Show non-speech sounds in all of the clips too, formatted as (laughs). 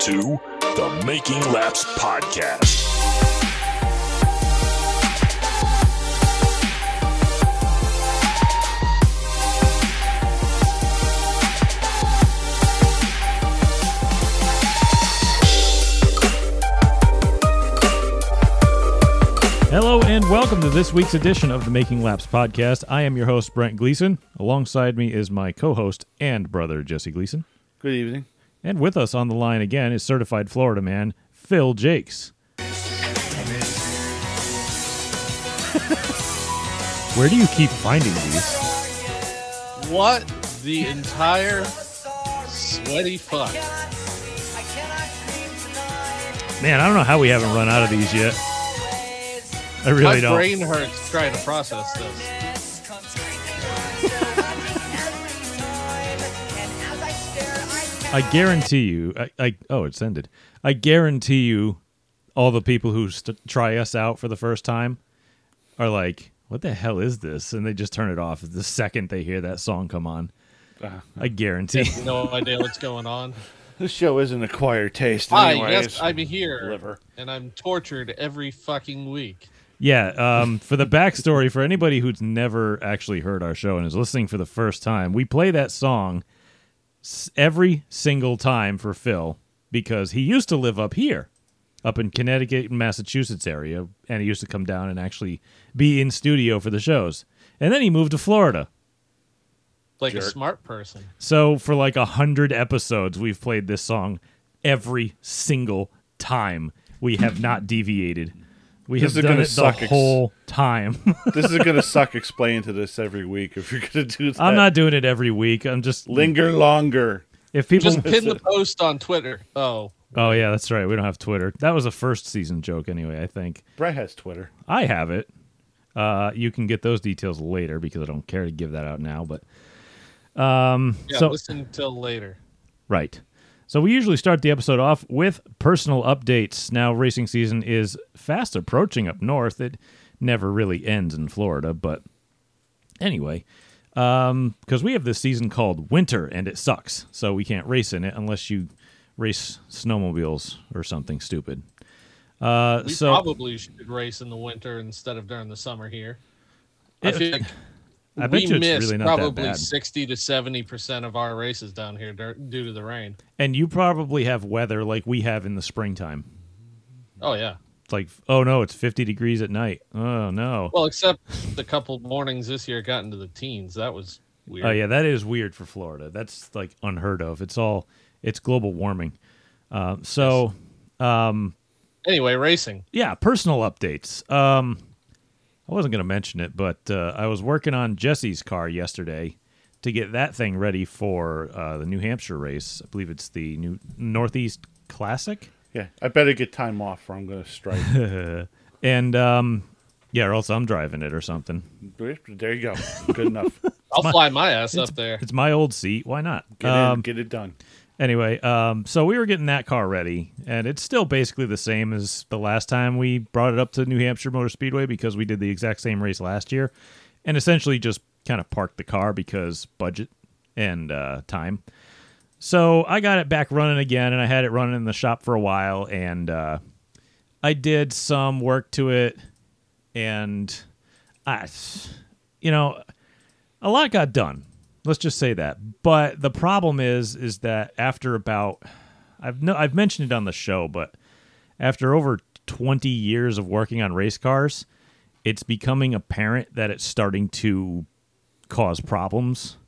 to the Making Laps Podcast. Hello and welcome to this week's edition of the Making Laps podcast. I am your host, Brent Gleason. Alongside me is my co host and brother, Jesse Gleason. Good evening. And with us on the line again is certified Florida man, Phil Jakes. (laughs) Where do you keep finding these? What the entire sweaty fuck? Man, I don't know how we haven't run out of these yet. I really My don't. brain hurts trying to process this. (laughs) I guarantee you. I, I oh, it's ended. I guarantee you, all the people who st- try us out for the first time are like, "What the hell is this?" And they just turn it off the second they hear that song come on. Uh, I guarantee. You no idea what's going on. (laughs) this show isn't acquired taste. Hi, Anyways. yes, I'm here, Liver. and I'm tortured every fucking week. yeah. Um, for the backstory, for anybody who's never actually heard our show and is listening for the first time, we play that song s- every single time for Phil because he used to live up here, up in Connecticut and Massachusetts area, and he used to come down and actually be in studio for the shows. And then he moved to Florida. Like a smart person. So for like a hundred episodes, we've played this song every single time. We have not deviated. We This have is done gonna it the suck ex- whole time. (laughs) this is gonna (laughs) suck explaining to this every week if you're gonna do that. I'm not doing it every week. I'm just linger longer. if people. Just pin the post on Twitter. Oh, oh yeah, that's right. We don't have Twitter. That was a first season joke anyway. I think Brett has Twitter. I have it. Uh, you can get those details later because I don't care to give that out now. But um, yeah. so listen till later. Right. So we usually start the episode off with personal updates. Now racing season is fast approaching up north. It never really ends in Florida, but anyway, um because we have this season called winter and it sucks. So we can't race in it unless you race snowmobiles or something stupid. Uh We so probably should race in the winter instead of during the summer here. I feel like I bet we missed really not that probably sixty to seventy percent of our races down here due to the rain. and you probably have weather like we have in the springtime. Oh yeah. It's like, oh no, it's 50 degrees at night. Oh no. Well, except the couple mornings this year got into the teens. That was weird. Oh yeah, that is weird for Florida. That's like unheard of. It's all it's global warming. Uh, so um, Anyway, racing. yeah, personal updates. Um, I wasn't going to mention it, but uh, I was working on Jesse's car yesterday to get that thing ready for uh, the New Hampshire race. I believe it's the new Northeast Classic. Yeah, I better get time off or I'm gonna strike. (laughs) And um, yeah, or else I'm driving it or something. there you go. Good enough. (laughs) I'll my- fly my ass up there. It's my old seat. Why not? Get Um, in, get it done. Anyway, um, so we were getting that car ready, and it's still basically the same as the last time we brought it up to New Hampshire Motor Speedway because we did the exact same race last year, and essentially just kind of parked the car because budget and uh, time. So I got it back running again, and I had it running in the shop for a while, and uh, I did some work to it, and I, you know, a lot got done. Let's just say that. But the problem is, is that after about, I've no, I've mentioned it on the show, but after over twenty years of working on race cars, it's becoming apparent that it's starting to cause problems,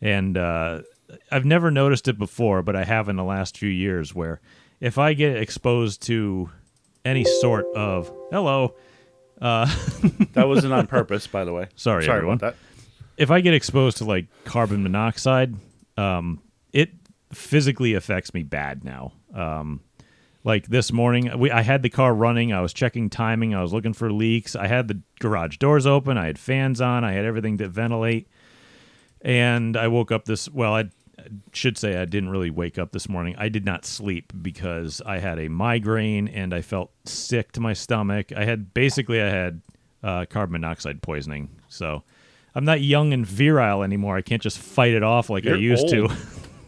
and uh, I've never noticed it before, but I have in the last few years. Where if I get exposed to any sort of hello, uh, (laughs) That wasn't on purpose, by the way. Sorry, Sorry everyone. about that. If I get exposed to like carbon monoxide, um, it physically affects me bad now. Um, like this morning, we I had the car running. I was checking timing. I was looking for leaks. I had the garage doors open. I had fans on. I had everything to ventilate. And I woke up this. Well, I should say I didn't really wake up this morning. I did not sleep because I had a migraine and I felt sick to my stomach. I had basically I had uh, carbon monoxide poisoning. So I'm not young and virile anymore. I can't just fight it off like I You're used old.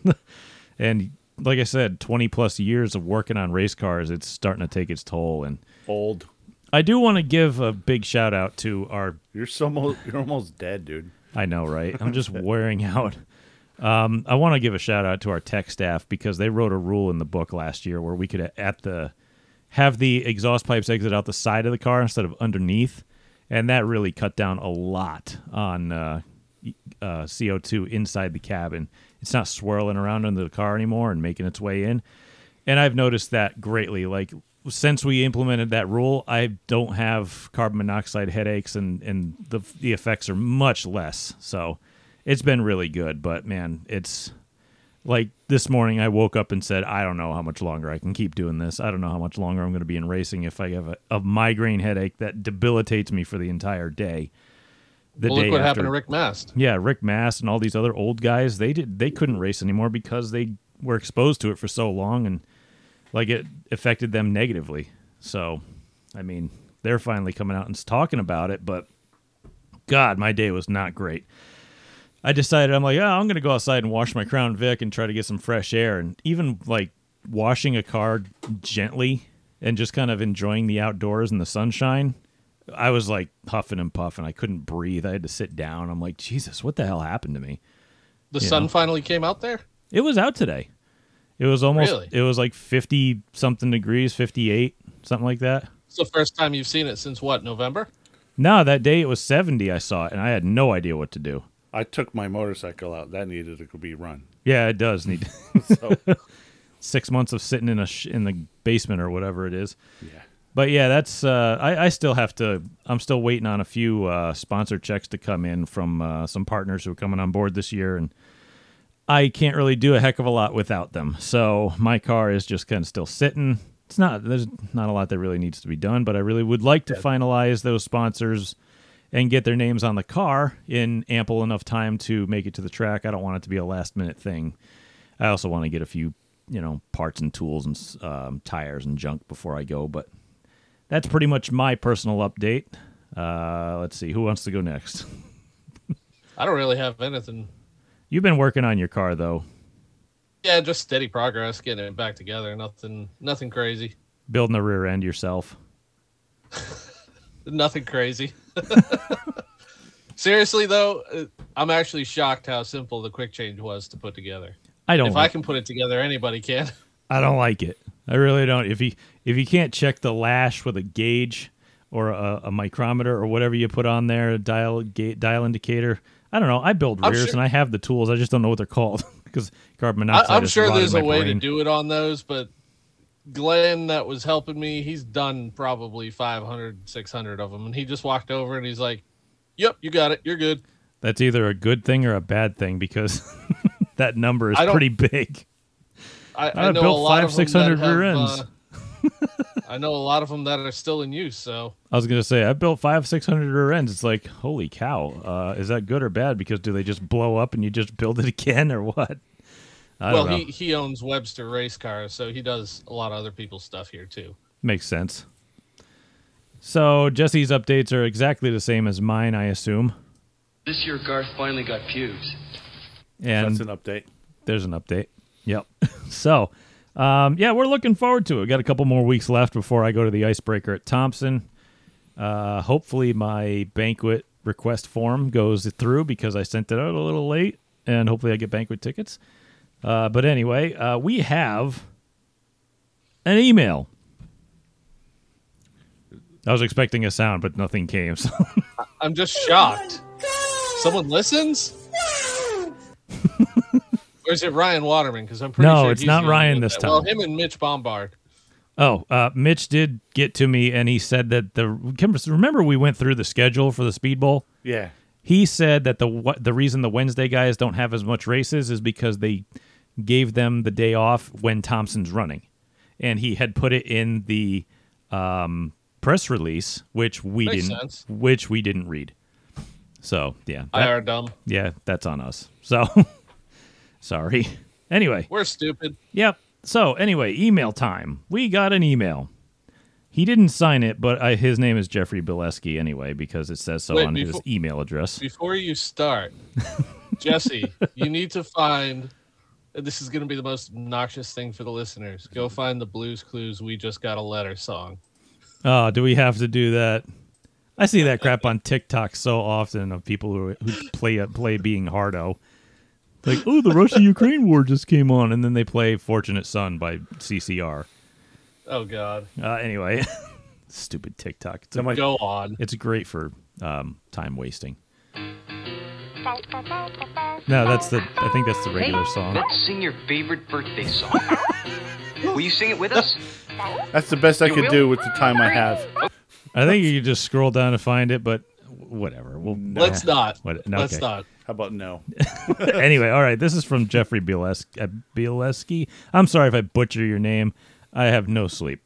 to. (laughs) and like I said, 20 plus years of working on race cars, it's starting to take its toll. And Old. I do want to give a big shout out to our You're so mo- you're almost dead, dude. I know, right? I'm just (laughs) wearing out. Um, I want to give a shout out to our tech staff because they wrote a rule in the book last year where we could at the have the exhaust pipes exit out the side of the car instead of underneath, and that really cut down a lot on uh, uh, CO2 inside the cabin. It's not swirling around under the car anymore and making its way in. And I've noticed that greatly. Like since we implemented that rule, I don't have carbon monoxide headaches, and and the the effects are much less. So it's been really good. But man, it's like this morning I woke up and said, I don't know how much longer I can keep doing this. I don't know how much longer I'm going to be in racing if I have a, a migraine headache that debilitates me for the entire day. The well, day look what after. happened to Rick Mast. Yeah, Rick Mast and all these other old guys, they did they couldn't race anymore because they were exposed to it for so long and like it affected them negatively. So, I mean, they're finally coming out and talking about it, but god, my day was not great. I decided I'm like, oh, I'm going to go outside and wash my Crown Vic and try to get some fresh air and even like washing a car gently and just kind of enjoying the outdoors and the sunshine. I was like huffing and puffing. I couldn't breathe. I had to sit down. I'm like, Jesus, what the hell happened to me? The Yeah. sun finally came out there. It was out today. It was almost. Really? It was like fifty something degrees, fifty eight, something like that. It's the first time you've seen it since what November. No, that day it was seventy. I saw it, and I had no idea what to do. I took my motorcycle out. That needed to be run. Yeah, it does need (laughs) So (laughs) six months of sitting in a sh- in the basement or whatever it is. yeah. But yeah, that's. Uh, I, I still have to. I'm still waiting on a few uh, sponsor checks to come in from uh, some partners who are coming on board this year, and I can't really do a heck of a lot without them. So my car is just kind of still sitting. It's not. There's not a lot that really needs to be done, but I really would like to finalize those sponsors and get their names on the car in ample enough time to make it to the track. I don't want it to be a last minute thing. I also want to get a few, you know, parts and tools and um, tires and junk before I go, but that's pretty much my personal update. Uh, let's see, who wants to go next? (laughs) I don't really have anything. You've been working on your car though, Yeah, just steady progress, getting it back together. Nothing, nothing crazy. building the rear end yourself. (laughs) Nothing crazy. Seriously though, uh, I'm actually shocked how simple the quick change was to put together. I don't. If I Like, can put it together, anybody can. I don't like it. I really don't. If you if you can't check the lash with a gauge or a, a micrometer or whatever you put on there, a dial ga- dial indicator. I don't know. I build rears sure- and I have the tools. I just don't know what they're called (laughs) because carbon I, monoxide. I'm has sure there's a way brain. to do it on those, but Glenn that was helping me, he's done probably 500, 600 of them, and he just walked over and he's like, "Yep, you got it. You're good." That's either a good thing or a bad thing because (laughs) that number is pretty big. I, I I know a built lot five, of 600 that have, rear ends. uh, I know a lot of them that are still in use. So I was gonna say I built five, six hundred rear ends. It's like holy cow. Uh, is that good or bad? Because do they just blow up and you just build it (laughs) again or what? I well, don't know. he he owns Webster Race Cars, so he does a lot of other people's stuff here too. Makes sense. So Jesse's updates are exactly the same as mine, I assume. This year, Garth finally got pubes. And That's an update. there's an update. Yep. (laughs) so, um, yeah, we're looking forward to it. We got a couple more weeks left before I go to the icebreaker at Thompson. Uh, hopefully, my banquet request form goes through because I sent it out a little late, and hopefully, I get banquet tickets. Uh, but anyway, uh, we have an email. I was expecting a sound, but nothing came. So (laughs) I'm just shocked. Someone listens? (laughs) or is it Ryan Waterman? Because I'm pretty No, sure it's he's not Ryan this that- Well, him and Mitch Bombard. Oh, uh, Mitch did get to me, and he said that the remember we went through the schedule for the Speed Bowl. Yeah. He said that the the reason the Wednesday guys don't have as much races is because they gave them the day off when Thompson's running, and he had put it in the um, press release, which we Makes didn't, sense. which we didn't read. So yeah, I are dumb. yeah, that's on us. So (laughs) sorry. Anyway, We're stupid. Yep. So anyway, email time. We got an email. He didn't sign it, but I, his name is Jeffrey Bileski anyway because it says so Wait, on his email address. Before you start, (laughs) Jesse, you need to find this is going to be the most obnoxious thing for the listeners. Go find the Blues Clues "We Just Got a Letter" song. Oh, do we have to do that? I see that crap (laughs) on TikTok so often of people who, who play play being hardo. Like, oh, the Russia Ukraine war just came on, and then they play "Fortunate Son" by CCR. Oh God, Uh, anyway, (laughs) stupid TikTok. It's, go on. it's great for um, time wasting. No, that's the. I think that's the regular song. Let's sing your favorite birthday song. Will you sing it with us? That's the best I You could will? do with the time I have. I think you could just scroll down to find it, but whatever. We'll Let's not. What, no, Let's okay. not. How about no? (laughs) anyway, all right. This is from Jeffrey Bieleski. Uh, Bieleski. I'm sorry if I butcher your name. I have no sleep.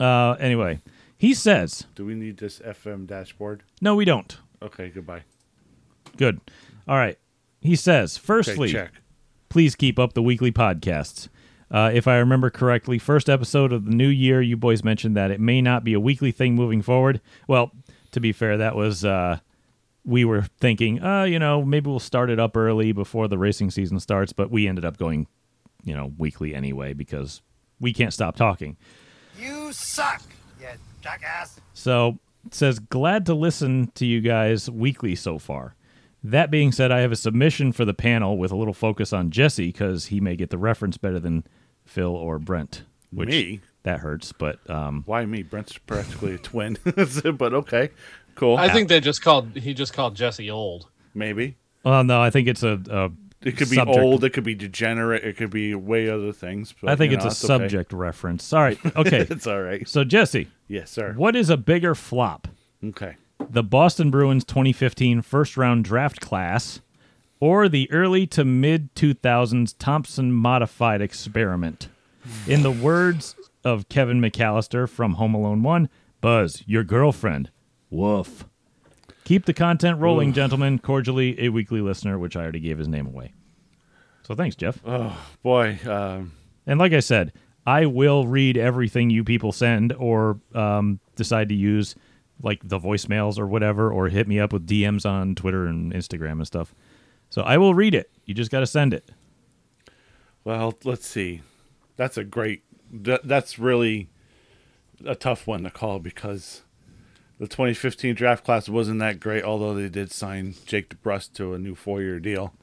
Uh, anyway, he says, Do we need this FM dashboard? "No, we don't." Okay, goodbye. Good. All right. He says, firstly, check. please keep up the weekly podcasts. Uh, if I remember correctly, first episode of the new year, you boys mentioned that it may not be a weekly thing moving forward. Well, to be fair, that was uh, we were thinking, uh, you know, maybe we'll start it up early before the racing season starts, but we ended up going, you know, weekly anyway because we can't stop talking. You suck, you jackass. So it says, glad to listen to you guys weekly so far. That being said, I have a submission for the panel with a little focus on Jesse because he may get the reference better than Phil or Brent. Which Me? That hurts, but um, Why me? Brent's practically a twin, (laughs) but okay, cool. I think they just called. He just called Jesse old. maybe well, no, I think it's a. a it could be subject- old, it could be degenerate, it could be way other things. But, I think you it's know, a it's okay. subject reference. All right, (laughs) okay. It's all right. so Jesse, Yes, sir. what is a bigger flop? Okay. The Boston Bruins 2015 first round draft class or the early to mid 2000s Thompson modified experiment. In the words of Kevin McCallister from Home Alone 1, Buzz, your girlfriend. Woof. Keep the content rolling, gentlemen. Cordially, a weekly listener, which I already gave his name away. So thanks, Jeff. Oh, boy, um, And like I said, I will read everything you people send or um, decide to use like the voicemails or whatever, or hit me up with DMs on Twitter and Instagram and stuff. So I will read it. You just got to send it. well, let's see. That's a great. That, that's really a tough one to call because the 2015 draft class wasn't that great. Although they did sign Jake DeBrusk to a new four-year deal,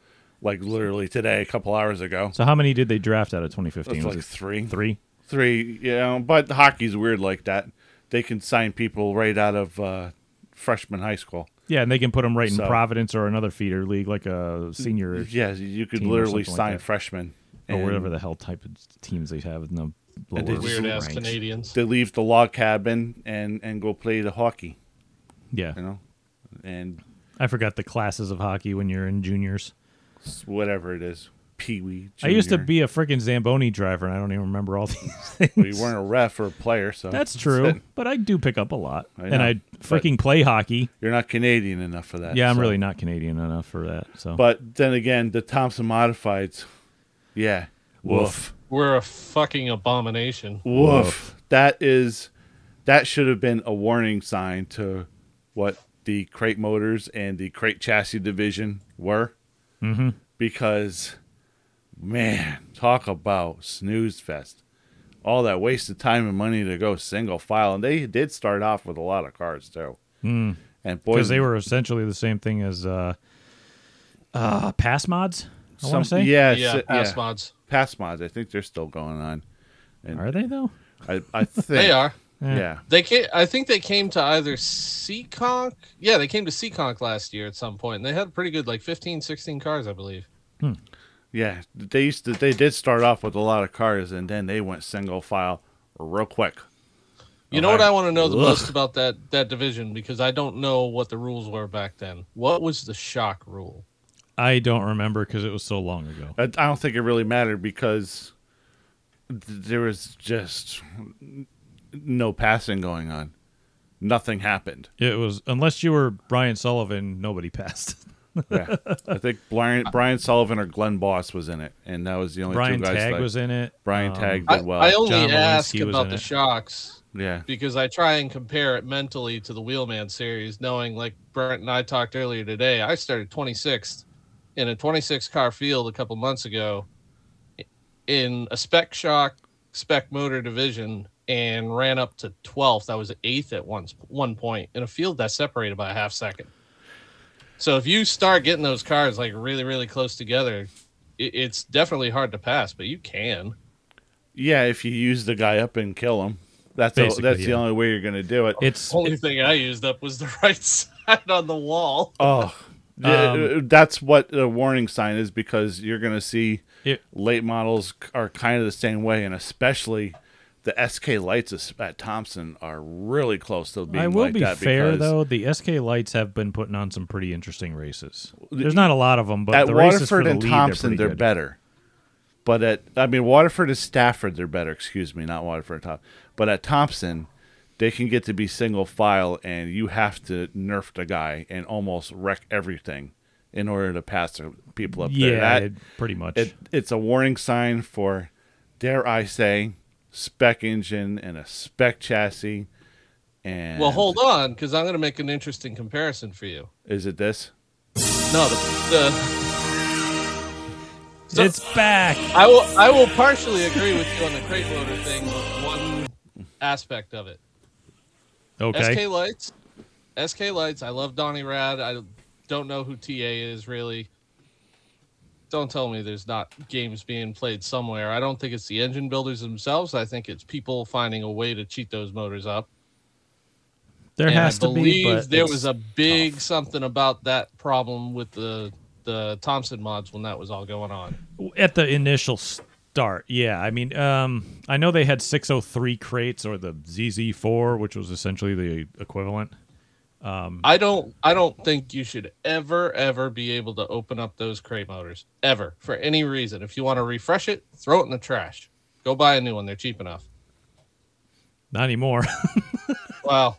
like literally today, a couple hours ago. So how many did they draft out of 2015? Like it three. Three. Three, know, but hockey's weird like that. They can sign people right out of uh, freshman high school. Yeah, and they can put them right in So- Providence or another feeder league, like a senior Yeah, you could literally something like sign that. freshmen. or and whatever the hell type of teams they have in the lower And they just- Weird ass. Canadians. They leave the log cabin and and go play the hockey. Yeah, You know, and I forgot the classes of hockey when you're in juniors. whatever it is, pee wee. I used to be a freaking Zamboni driver, and I don't even remember all (laughs) these things. You weren't a ref or a player, so That's (laughs) true, but I do pick up a lot, I and I freaking play hockey. You're not Canadian enough for that. Yeah, I'm so. really not Canadian enough for that. So, But then again, the Thompson modifieds, yeah, woof. We're a fucking abomination. Woof. That is that should have been a warning sign to what the crate motors and the crate chassis division were. Mm-hmm. Because man, talk about snooze fest. All that wasted time and money to go single file. And they did start off with a lot of cars too. Mm. And boy because they were essentially the same thing as uh, uh, pass mods. I want to say, Yeah, Yeah, yeah, pass mods. Pass mods. I think they're still going on. are they though? I, I (laughs) think They are. Yeah. They came. I think they came to either Seekonk. Yeah, they came to Seekonk last year at some point, and they had pretty good, like 15, 16 cars, I believe. Yeah, they used to. They did start off with a lot of cars, and then they went single file real quick. You know what I want to know the Ugh. most about that that division because I don't know what the rules were back then. What was the shock rule? I don't remember because it was so long ago. I, I don't think it really mattered because th- there was just no passing going on. Nothing happened. It was unless you were Brian Sullivan, nobody (laughs) passed. Yeah, I think Brian (laughs) Brian Sullivan or Glenn Boss was in it, and that was the only Brian two guys. Tagg that- was in it. Brian Um, Tagg did well. I only John ask Walensky about the it. shocks yeah, because I try and compare it mentally to the Wheelman series, knowing like Brent and I talked earlier today. I started 26th in a 26 car field a couple months ago in a spec shock spec motor division and ran up to 12th. I was eighth at once one point in a field that separated by a half second. So if you start getting those cars like really really close together, it, it's definitely hard to pass, but you can. Yeah, if you use the guy up and kill him, that's the, Basically, that's the only way you're going to do it. It's the Only thing I used up was the (laughs) right side on the wall. Oh, yeah, um, that's what the warning sign is because you're going to see It- late models are kind of the same way, and especially the SK lights at Thompson are really close to being I will like be fair though. The SK lights have been putting on some pretty interesting races. There's not a lot of them, but at the races for Waterford the and lead, Thompson they're, they're, better. But at I mean Waterford and Stafford they're better. Excuse me, not Waterford and Thompson. But at Thompson, they can get to be single file, and you have to nerf the guy and almost wreck everything in order to pass the people up there. Yeah, pretty much. it, it's a warning sign for, dare I say, spec engine and a spec chassis. And Well, hold on, because I'm going to make an interesting comparison for you. Is it this? No, the, the So- it's back. I will I will partially agree with you on the crate loader thing. with One aspect of it. Okay. SK Lights, SK Lights. I love Donnie Rad. I don't know who TA is really. Don't tell me there's not games being played somewhere. I don't think it's the engine builders themselves. I think it's people finding a way to cheat those motors up. There And has I to be, but there was a big something about that problem with the the Thompson mods when that was all going on. at the initial start. Yeah, I mean, um, I know they had 603 crates or the ZZ4, which was essentially the equivalent. Um, I don't I don't think you should ever ever be able to open up those crate motors ever for any reason. If you want to refresh it, throw it in the trash. Go buy a new one. They're cheap enough. Not anymore. (laughs) Well,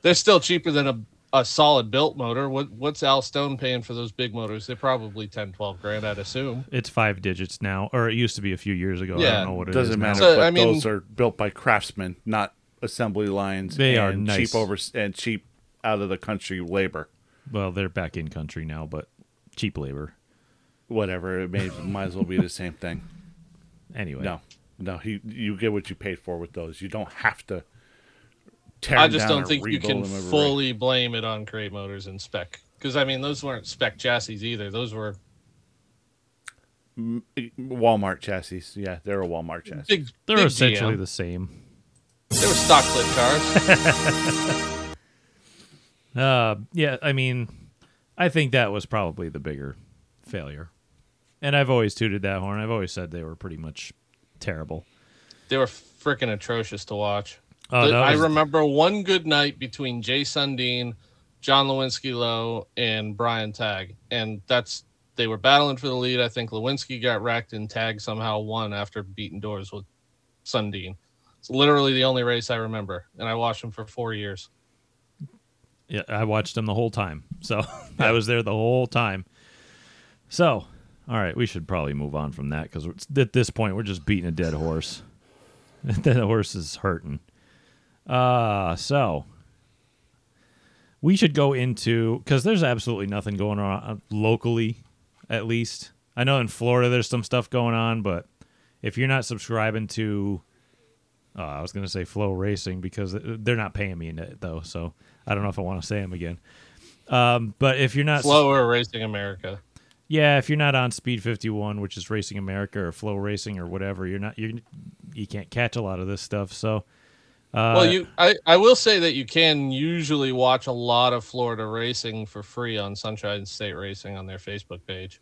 they're still cheaper than a, a solid built motor. What what's Al Stone paying for those big motors? They're probably 10, 12 grand, I'd assume. it's five digits now, or it used to be a few years ago. I Yeah, don't know what it is Doesn't now. matter. So, but I mean- those are built by craftsmen, not assembly lines. They are nice. cheap over and cheap out of the country labor. Well, they're back in country now, but cheap labor. Whatever it may might as well be the same thing. (laughs) Anyway, No, no, he, you get what you paid for with those. You don't have to. Tear I just down don't think you can fully blame it on crate motors and spec. Because I mean, those weren't spec chassis either. Those were mm, Walmart chassis. Yeah, they're a Walmart chassis. big. they're big essentially GM. the same. They were stock clip cars. (laughs) Uh, yeah, I mean, I think that was probably the bigger failure. And I've always tooted that horn. I've always said they were pretty much terrible. they were freaking atrocious to watch. Oh, The- that I remember one good night between Jay Sundin, John Lewinsky Lowe, and Brian Tag, and that's they were battling for the lead. I think Lewinsky got wrecked, and Tag somehow won after beating doors with Sundin. It's literally the only race I remember, and I watched him for four years. Yeah, I watched them the whole time. So (laughs) I was there the whole time. So, all right, we should probably move on from that because at this point we're just beating a dead horse. (laughs) the horse is hurting. Uh, so we should go into because there's absolutely nothing going on uh, locally, at least. I know in Florida there's some stuff going on, but if you're not subscribing to, uh, I was going to say FloRacing because they're not paying me in it though, so I don't know if I want to say them again. Um, but if you're not Slower Racing America. yeah, if you're not on Speed 51, which is Racing America or FloRacing or whatever, you're not you you can't catch a lot of this stuff. So, uh, well, you, I, I will say that you can usually watch a lot of Florida racing for free on Sunshine State Racing on their Facebook page.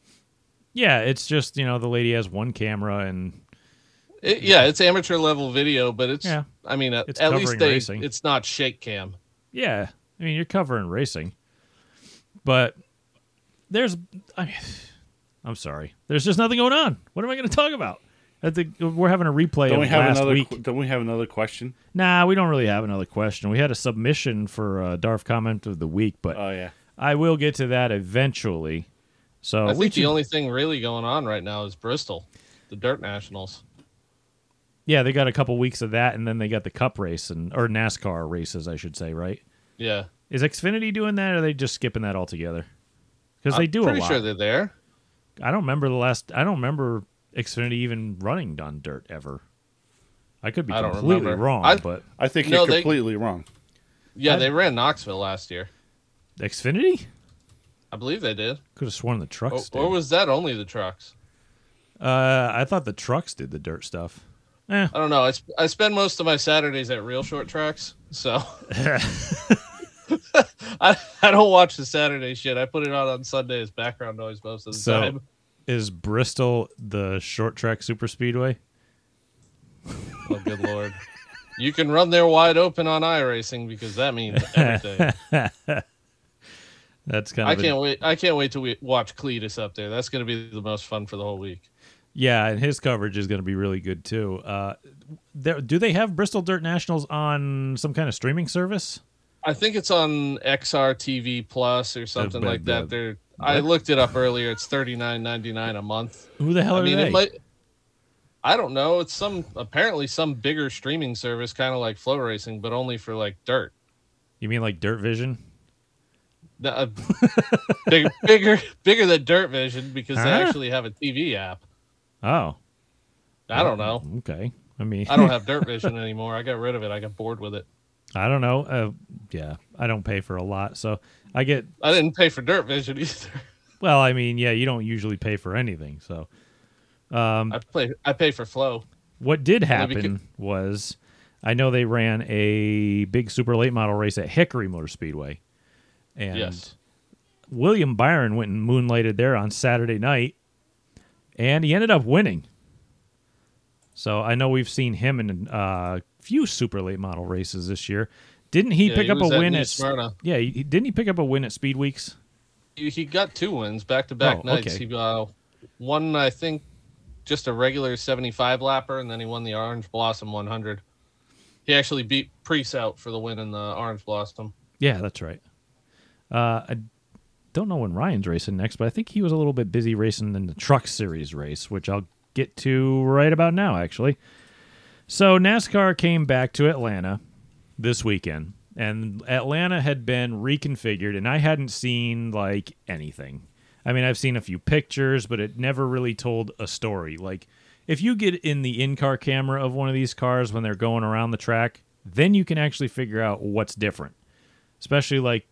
yeah, it's just you know the lady has one camera and It, yeah, it's amateur level video, but it's. Yeah. I mean, at, at least they. racing. It's not shake cam. Yeah, I mean you're covering racing, but there's I mean, (sighs) I'm sorry, there's just nothing going on. What am I going to talk about? I think we're having a replay Don't of we have last another? week. Don't we have another question? Nah, we don't really have another question. We had a submission for uh, Darf comment of the week, but Oh yeah. I will get to that eventually. So I we think the should- only thing really going on right now is Bristol, the Dirt Nationals. Yeah, they got a couple weeks of that, and then they got the Cup race and or NASCAR races, I should say, right? Yeah, Is Xfinity doing that, or are they just skipping that altogether? Because they I'm do a Pretty sure they're there. I don't remember the last. I don't remember Xfinity even running on dirt ever. I could be I completely wrong, I- but I think No, you're they- completely wrong. Yeah, I- they ran Knoxville last year. Xfinity I believe they did. could have sworn the Or, trucks did. or was that only the trucks? uh, I thought the trucks did the dirt stuff. Eh, I don't know. I, sp- I spend most of my Saturdays at real short tracks, so (laughs) (laughs) I, I don't watch the Saturday shit. I put it on on Sunday as background noise most of the So- time. is Bristol the short track super speedway? Oh, good lord! You can run there wide open on iRacing because that means everything. (laughs) That's kind I of a- can't wait. I can't wait to we- watch Cleetus up there. That's going to be the most fun for the whole week. Yeah, and his coverage is going to be really good too. Uh, there, do they have Bristol Dirt Nationals on some kind of streaming service? I think it's on XR TV Plus or something like that. There, I looked it up earlier. It's thirty nine ninety nine a month. Who the hell I are mean, they? it might. I don't know. It's some apparently some bigger streaming service, kind of like FloRacing, but only for like dirt. You mean like Dirt Vision? The- uh, (laughs) big, bigger, bigger than Dirt Vision because they actually have a TV app. Oh, I don't know. Okay, I mean, I don't (laughs) have Dirt Vision anymore. I got rid of it. I got bored with it. I don't know. Uh, yeah, I don't pay for a lot, so I get. I didn't pay for Dirt Vision (laughs) either. Well, I mean, yeah, you don't usually pay for anything. So I play. I pay for Flow. what did happen was, I know they ran a big super late model race at Hickory Motor Speedway, and yes. William Byron went and moonlighted there on Saturday night, and he ended up winning. So I know we've seen him in a few super late model races this year. Didn't he Yeah, pick he up a win at? Smyrna. Yeah, he, didn't he pick up a win at Speed Weeks? He, he got two wins back to back Oh, nights. okay. He uh, won, I think, just a regular 75 lapper, and then he won the Orange Blossom 100. He actually beat Preece out for the win in the Orange Blossom. Yeah, that's right. Uh, I don't know when Ryan's racing next, but I think he was a little bit busy racing in the Truck Series race, which I'll get to right about now, actually. So NASCAR came back to Atlanta this weekend, and Atlanta had been reconfigured, and I hadn't seen like anything. I mean, I've seen a few pictures, but it never really told a story. Like, if you get in the in car camera of one of these cars when they're going around the track, then you can actually figure out what's different especially like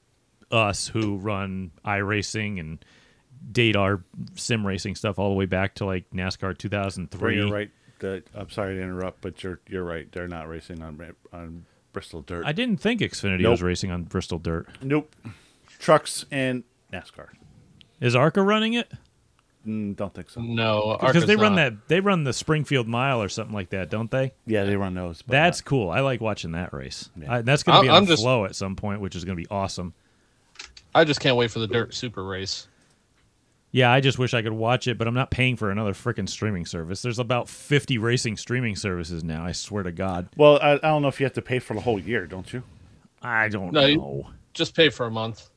us who run iRacing and date our sim racing stuff all the way back to like NASCAR Ray, 2003. you're right. The, I'm sorry to interrupt, but you're you're right. They're not racing on on Bristol dirt. I didn't think Xfinity Nope. was racing on Bristol dirt. nope. Trucks and NASCAR. Is ARCA running it? Mm, don't think so. No, Because they run not. that they run the Springfield Mile or something like that, don't they? Yeah, they run those. But That's cool. I like watching that race. Yeah. I, that's going to be I'm- on I'm just- flow at some point, which is going to be awesome. I just can't wait for the Dirt Super Race. Yeah, I just wish I could watch it, but I'm not paying for another freaking streaming service. There's about 50 racing streaming services now. I swear to God. well, I, I don't know if you have to pay for the whole year, don't you? I don't No, know. Just pay for a month.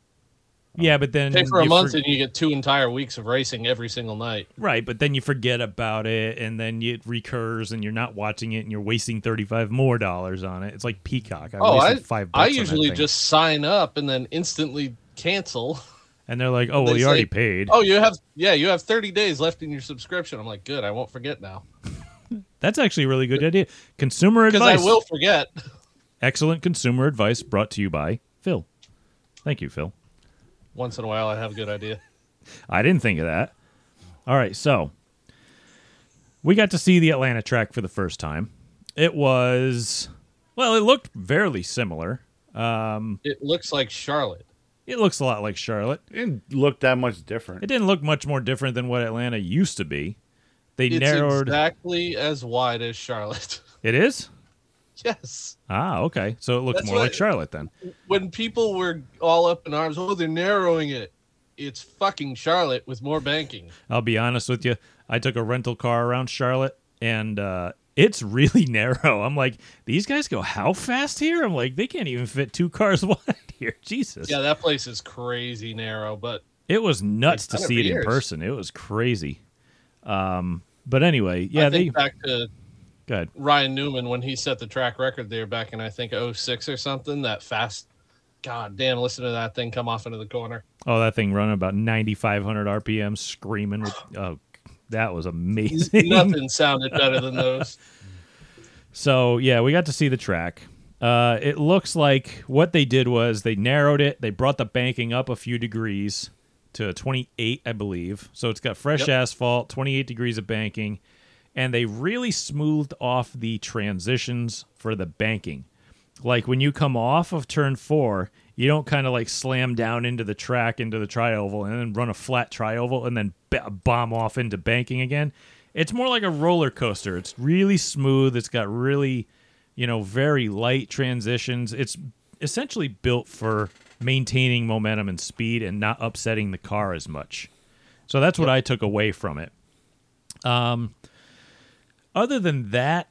Yeah, but then Pay for a you month for- and you get two entire weeks of racing every single night. right, but then you forget about it, and then it recurs, and you're not watching it, and you're wasting thirty five more dollars on it. It's like Peacock. I Oh, I, five. I bucks on usually just sign up and then instantly cancel. and they're like, "Oh, well, you already paid." Oh, you have yeah, you have 30 days left in your subscription. I'm like, good, I won't forget now (laughs) That's actually a really good idea. Consumer because I will forget. Excellent consumer advice brought to you by Phil. Thank you, Phil. Once in a while, I have a good idea. I didn't think of that. All right, so we got to see the Atlanta track for the first time. It was well, it looked fairly similar. Um, It looks like Charlotte. It looks a lot like Charlotte. It didn't look that much different. It didn't look much more different than what Atlanta used to be. They It's narrowed. exactly as wide as Charlotte. (laughs) It is. yes. Ah, okay. So it looks That's more like what- Charlotte then. When people were all up in arms, oh, they're narrowing it. It's fucking Charlotte with more banking. I'll be honest with you. I took a rental car around Charlotte, and uh, it's really (laughs) narrow. I'm like, these guys go how fast here? I'm like, they can't even fit two cars (laughs) wide here. (laughs) Jesus. Yeah, that place is crazy narrow, but It was nuts to it see it in person. It was crazy. Um, but anyway, yeah, I they think back to go ahead. Ryan Newman when he set the track record there back in I think 06 or something. That fast, god damn! Listen to that thing come off into the corner. Oh, that thing running about 9,500 RPM, screaming. With, (sighs) oh, That was amazing. Nothing sounded better than those. (laughs) So yeah, we got to see the track. Uh, it looks like what they did was they narrowed it. They brought the banking up a few degrees to 28, I believe. So it's got fresh Yep. asphalt, 28 degrees of banking, and they really smoothed off the transitions for the banking. Like when you come off of turn four, you don't kind of like slam down into the track into the trioval and then run a flat trioval and then b- bomb off into banking again. It's more like a roller coaster. It's really smooth. It's got really, you know, very light transitions. It's essentially built for maintaining momentum and speed and not upsetting the car as much. So that's what I took away from it. Um, other than that,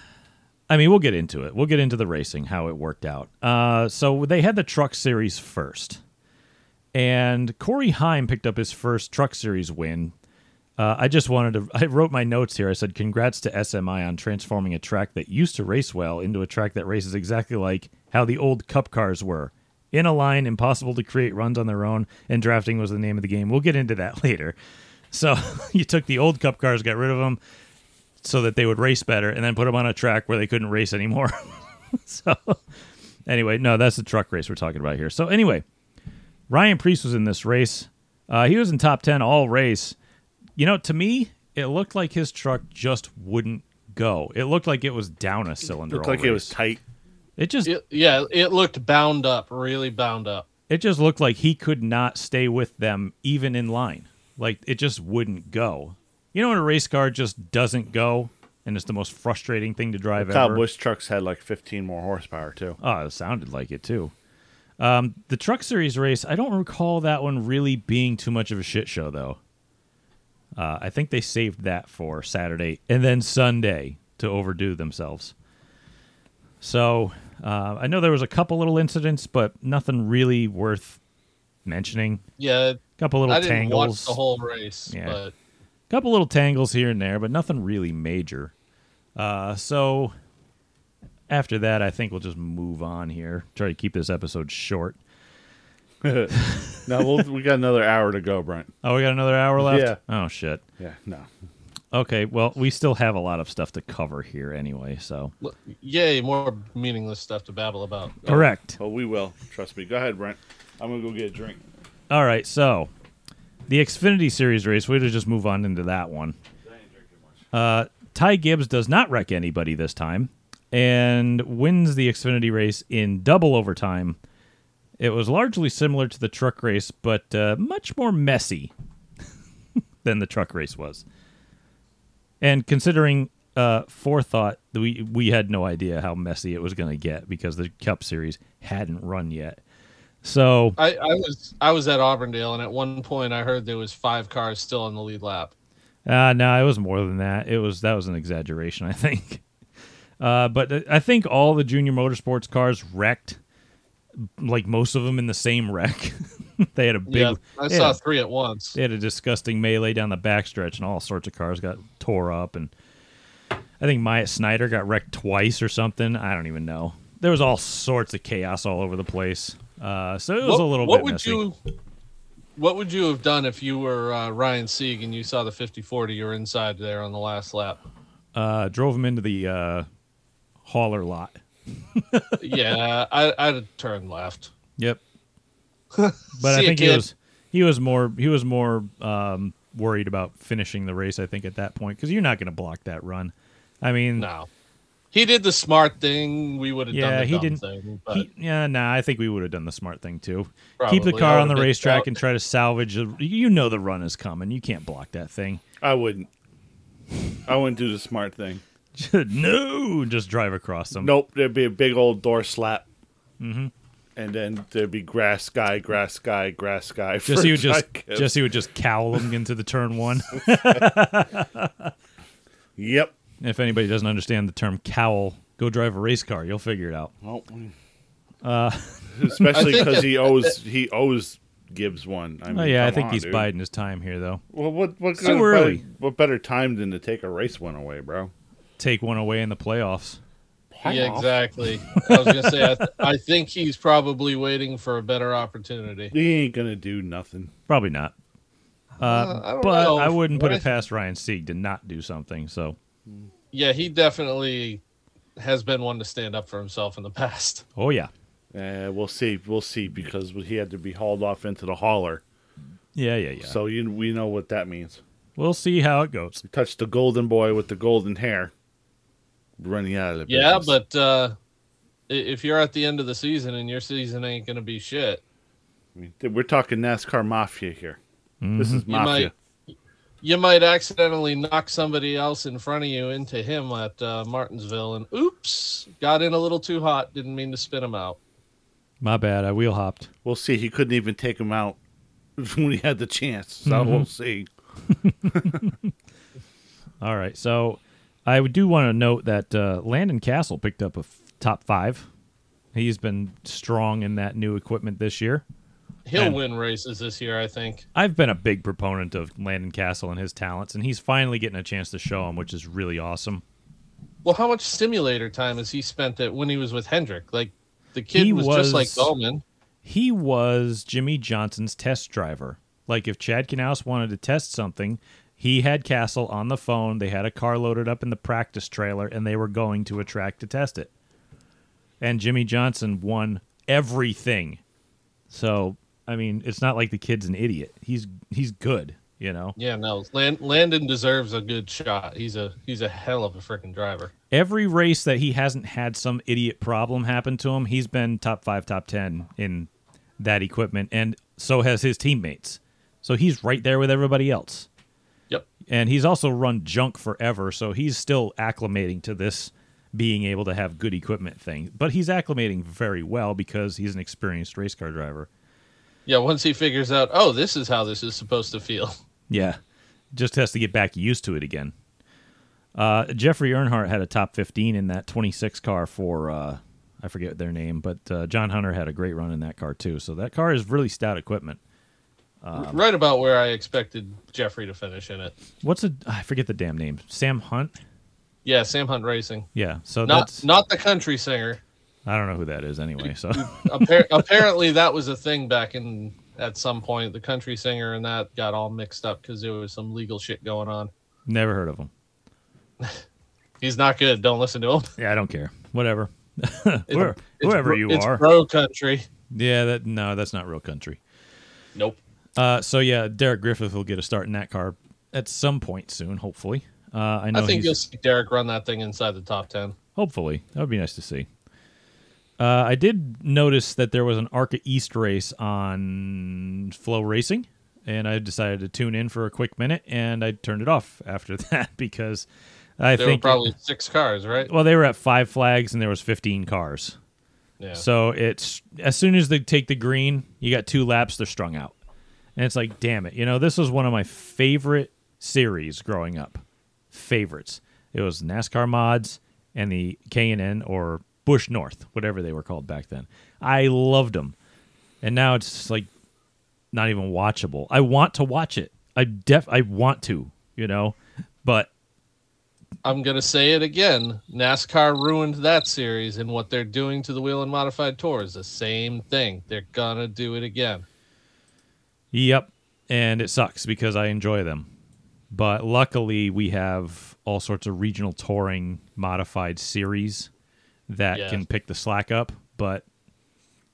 (sighs) I mean, we'll get into it. We'll get into the racing, how it worked out. Uh, so they had the Truck Series first, and Corey Heim picked up his first Truck Series win. Uh, I just wanted to. I wrote my notes here. I said, "Congrats to SMI on transforming a track that used to race well into a track that races exactly like how the old Cup cars were." In a line, impossible to create runs on their own, and drafting was the name of the game. We'll get into that (laughs) later. So (laughs) you took the old Cup cars, got rid of them, so that they would race better, and then put them on a track where they couldn't race anymore. (laughs) so, anyway, no, that's the truck race we're talking about here. So, anyway, Ryan Preece was in this race. Uh, he was in top 10 all race. You know, to me, it looked like his truck just wouldn't go. It looked like it was down a cylinder. It looked all like it was tight. It just It- yeah, it looked bound up, really bound up. it just looked like he could not stay with them even in line. Like it just wouldn't go. You know when a race car just doesn't go and it's the most frustrating thing to drive Kyle ever. Busch trucks had like 15 more horsepower too. Oh, it sounded like it too. Um, the Truck Series race, I don't recall that one really being too much of a shit show, though. Uh, I think they saved that for Saturday and then Sunday to overdo themselves. So uh, I know there was a couple little incidents, but nothing really worth mentioning. Yeah, a couple little I didn't tangles, watch the whole race, Yeah. but couple little tangles here and there, but nothing really major. Uh, so after that, I think we'll just move on here. Try to keep this episode short. (laughs) no, we'll, we got another hour to go, Brent. Oh, we got another hour left. Yeah. Oh shit. Yeah, no. Okay. Well, we still have a lot of stuff to cover here anyway. So look, yay, more meaningless stuff to babble about. correct. Oh, we will. Trust me. Go ahead, Brent. I'm gonna go get a drink. All right. So the Xfinity Series race. We'll just move on into that one. Uh, Ty Gibbs does not wreck anybody this time and wins the Xfinity race in double overtime. It was largely similar to the truck race, but uh, much more messy (laughs) than the truck race was. And considering uh, forethought, we we had no idea how messy it was going to get because the Cup Series hadn't run yet. So I, I was I was at Auburndale, and at one point I heard there was five cars still on the lead lap. Uh, no, it was more than that. It was that was an exaggeration, (laughs) I think. Uh, but uh, I think all the junior motorsports cars wrecked, like most of them in the same wreck. (laughs) they had a big, yeah, I saw a, three at once. they had a disgusting melee down the backstretch, and all sorts of cars got tore up. And I think Myatt Snider got wrecked twice or something. I don't even know. There was all sorts of chaos all over the place. Uh, so it was what, a little what bit would messy. you what would you have done if you were uh, Ryan Sieg and you saw the 50-40 you were inside there on the last lap? uh, drove him into the uh, hauler lot. Yeah, I, I'd have turned left. Yep. (laughs) But I think he was he was more he was more um, worried about finishing the race. I think at that point because you're not going to block that run. I mean, No, he did the smart thing. We would have Yeah, done the he dumb didn't- thing. But he, yeah, nah. I think we would have done the smart thing too. Keep the car on the racetrack out. and try to salvage. A, you know the run is coming. You can't block that thing. I wouldn't. I wouldn't do the smart thing. (laughs) no, just drive across them. Nope, there'd be a big old door slap. Mm-hmm. And then there'd be grass sky, grass sky, grass sky. Just for he would just Ty Gibbs. just he would just cowl them into the turn one. (laughs) Yep. if anybody doesn't understand the term cowl, go drive a race car. You'll figure it out. Well, Uh, (laughs) especially because he owes he owes Gibbs one. I mean, oh yeah, I think on, he's dude. biding his time here though. Well, what what Too kind of early. better, what better time than to take a race one away, bro? Take one away in the playoffs. yeah, exactly. (laughs) I was gonna say I, th- I think he's probably waiting for a better opportunity. He ain't gonna do nothing. Probably not. Uh, I but know. I wouldn't put What it I- past Ryan Sieg to not do something. So Yeah, he definitely has been one to stand up for himself in the past. oh yeah, Uh, we'll see. We'll see because he had to be hauled off into the hauler. yeah, yeah, yeah. So you we know what that means. we'll see how it goes. He touched the golden boy with the golden hair. Running out of the Yeah, business. but uh, if you're at the end of the season and your season ain't going to be shit, we're talking NASCAR mafia here. This is You mafia. might- you might accidentally knock somebody else in front of you into him at uh, Martinsville, and oops, got in a little too hot. Didn't mean to spin him out. My bad. I wheel hopped. We'll see. He couldn't even take him out (laughs) when he had the chance. So we'll see. (laughs) All right. So I do want to note that uh, Landon Cassill picked up a f- top five. He's been strong in that new equipment this year. He'll And- win races this year, I think. I've been a big proponent of Landon Cassill and his talents, and he's finally getting a chance to show them, which is really awesome. Well, how much simulator time has he spent at when he was with Hendrick? Like the kid He was, just like was- Bowman. He was Jimmie Johnson's test driver. Like if Chad Knaus wanted to test something, he had Cassill on the phone. They had a car loaded up in the practice trailer, and they were going to a track to test it. And Jimmie Johnson won everything. So I mean, it's not like the kid's an idiot. He's he's good, you know. Yeah, no, Land- Landon deserves a good shot. He's a he's a hell of a freaking driver. Every race that he hasn't had some idiot problem happen to him, he's been top five, top ten in that equipment, and so has his teammates. So he's right there with everybody else. And he's also run junk forever, so he's still acclimating to this being able to have good equipment thing. But he's acclimating very well because he's an experienced race car driver. Yeah, once he figures out, oh, this is how this is supposed to feel. (laughs) Yeah. Just has to get back used to it again. Uh, Jeffrey Earnhardt had a top 15 in that 26 car for, uh, I forget their name, but uh, John Hunter had a great run in that car too. So that car is really stout equipment. Um, right about where I expected Jeffrey to finish in it. What's a, I forget the damn name. Sam Hunt? Yeah, Sam Hunt Racing. Yeah. So Not that's, not the country singer. I don't know who that is anyway. So (laughs) Appar- apparently, that was a thing back in at some point. The country singer and that got all mixed up because there was some legal shit going on. never heard of him. (laughs) He's not good. Don't listen to him. (laughs) Yeah, I don't care. Whatever. Where, whoever bro- you it's are. bro country. yeah, that no, that's not real country. Nope. Uh, so yeah, Derek Griffith will get a start in that car at some point soon, hopefully. Uh, I know I think he's, you'll see Derek run that thing inside the top ten. hopefully that would be nice to see. Uh, I did notice that there was an ARCA East race on FloRacing, and I decided to tune in for a quick minute, and I turned it off after (laughs) that because I There were think probably six cars, right? well they were at five flags and there was fifteen cars. Yeah. So it's as soon as they take the green, you got two laps, they're strung out. And it's like, damn it. You know, this was one of my favorite series growing up. Favorites. It was NASCAR mods and the K&N or Busch North, whatever they were called back then. I loved them. And now it's like not even watchable. I want to watch it. I def I want to, you know, but I'm gonna say it again. NASCAR ruined that series, and what they're doing to the Whelen modified tour is the same thing. They're gonna do it again. Yep. And it sucks because I enjoy them. But luckily, we have all sorts of regional touring modified series that Yeah. can pick the slack up. But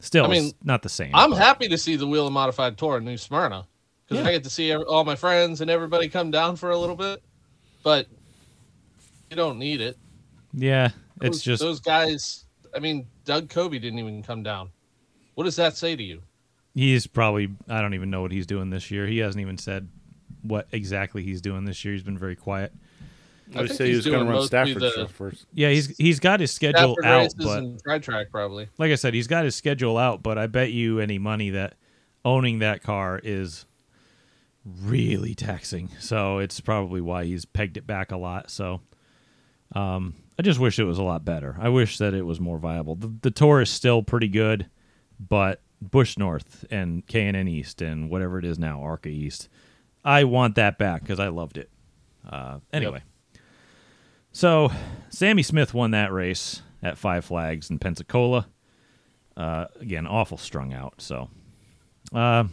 still, I mean, it's not the same. I'm but- happy to see the Whelen modified tour in New Smyrna because Yeah. I get to see all my friends and everybody come down for a little bit. But you don't need it. Yeah. Those, It's just, those guys. I mean, Doug Coby didn't even come down. What does that say to you? He's probably, I don't even know what he's doing this year. He hasn't even said what exactly he's doing this year. He's been very quiet. I would think say he he's was going to run mostly Staffordshire the- first. Yeah, he's he's got his schedule Stafford out, but and Track probably. like I said, he's got his schedule out, but I bet you any money that owning that car is really taxing. So it's probably why he's pegged it back a lot. So um, I just wish it was a lot better. I wish that it was more viable. The, the tour is still pretty good, but Busch North and K&N East and whatever it is now, Arca East, I want that back because I loved it. Uh, anyway. So, Sammy Smith won that race at Five Flags in Pensacola. Uh, again, awful strung out. So, uh,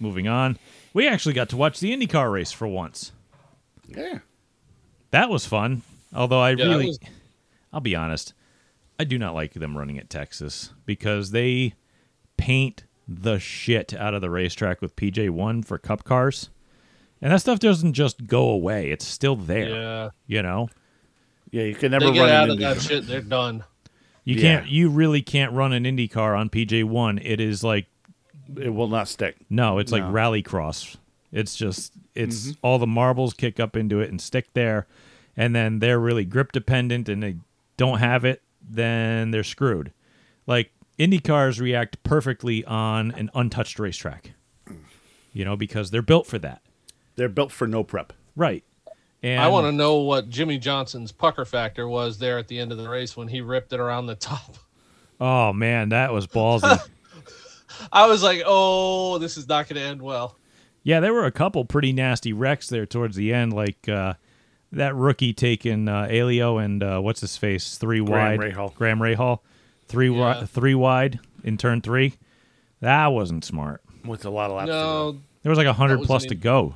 moving on. We actually got to watch the IndyCar race for once. Yeah. That was fun. Although I Yeah, really, was- I'll be honest, I do not like them running at Texas because they paint the shit out of the racetrack with PJ1 for cup cars. And that stuff doesn't just go away. It's still there. Yeah. You know? Yeah, you can never They get run out of that shit, they're done. You Yeah. can't you really can't run an Indy car on PJ1. It is like It will not stick. no, it's like No. rallycross. It's just it's mm-hmm. all the marbles kick up into it and stick there and then they're really grip dependent and they don't have it, then they're screwed. Like Indy cars react perfectly on an untouched racetrack. You know, because they're built for that. They're built for no prep. Right. And I want to know what Jimmie Johnson's pucker factor was there at the end of the race when he ripped it around the top. Oh man, that was ballsy. (laughs) I was like, oh, this is not going to end well. Yeah, there were a couple pretty nasty wrecks there towards the end, like uh, that rookie taking uh, Alio and uh, what's his face three Graham wide Rahal. Graham Rahal, three wi- three wide in turn three. That wasn't smart. With a lot of laps. to go. No, There was like a hundred plus to go.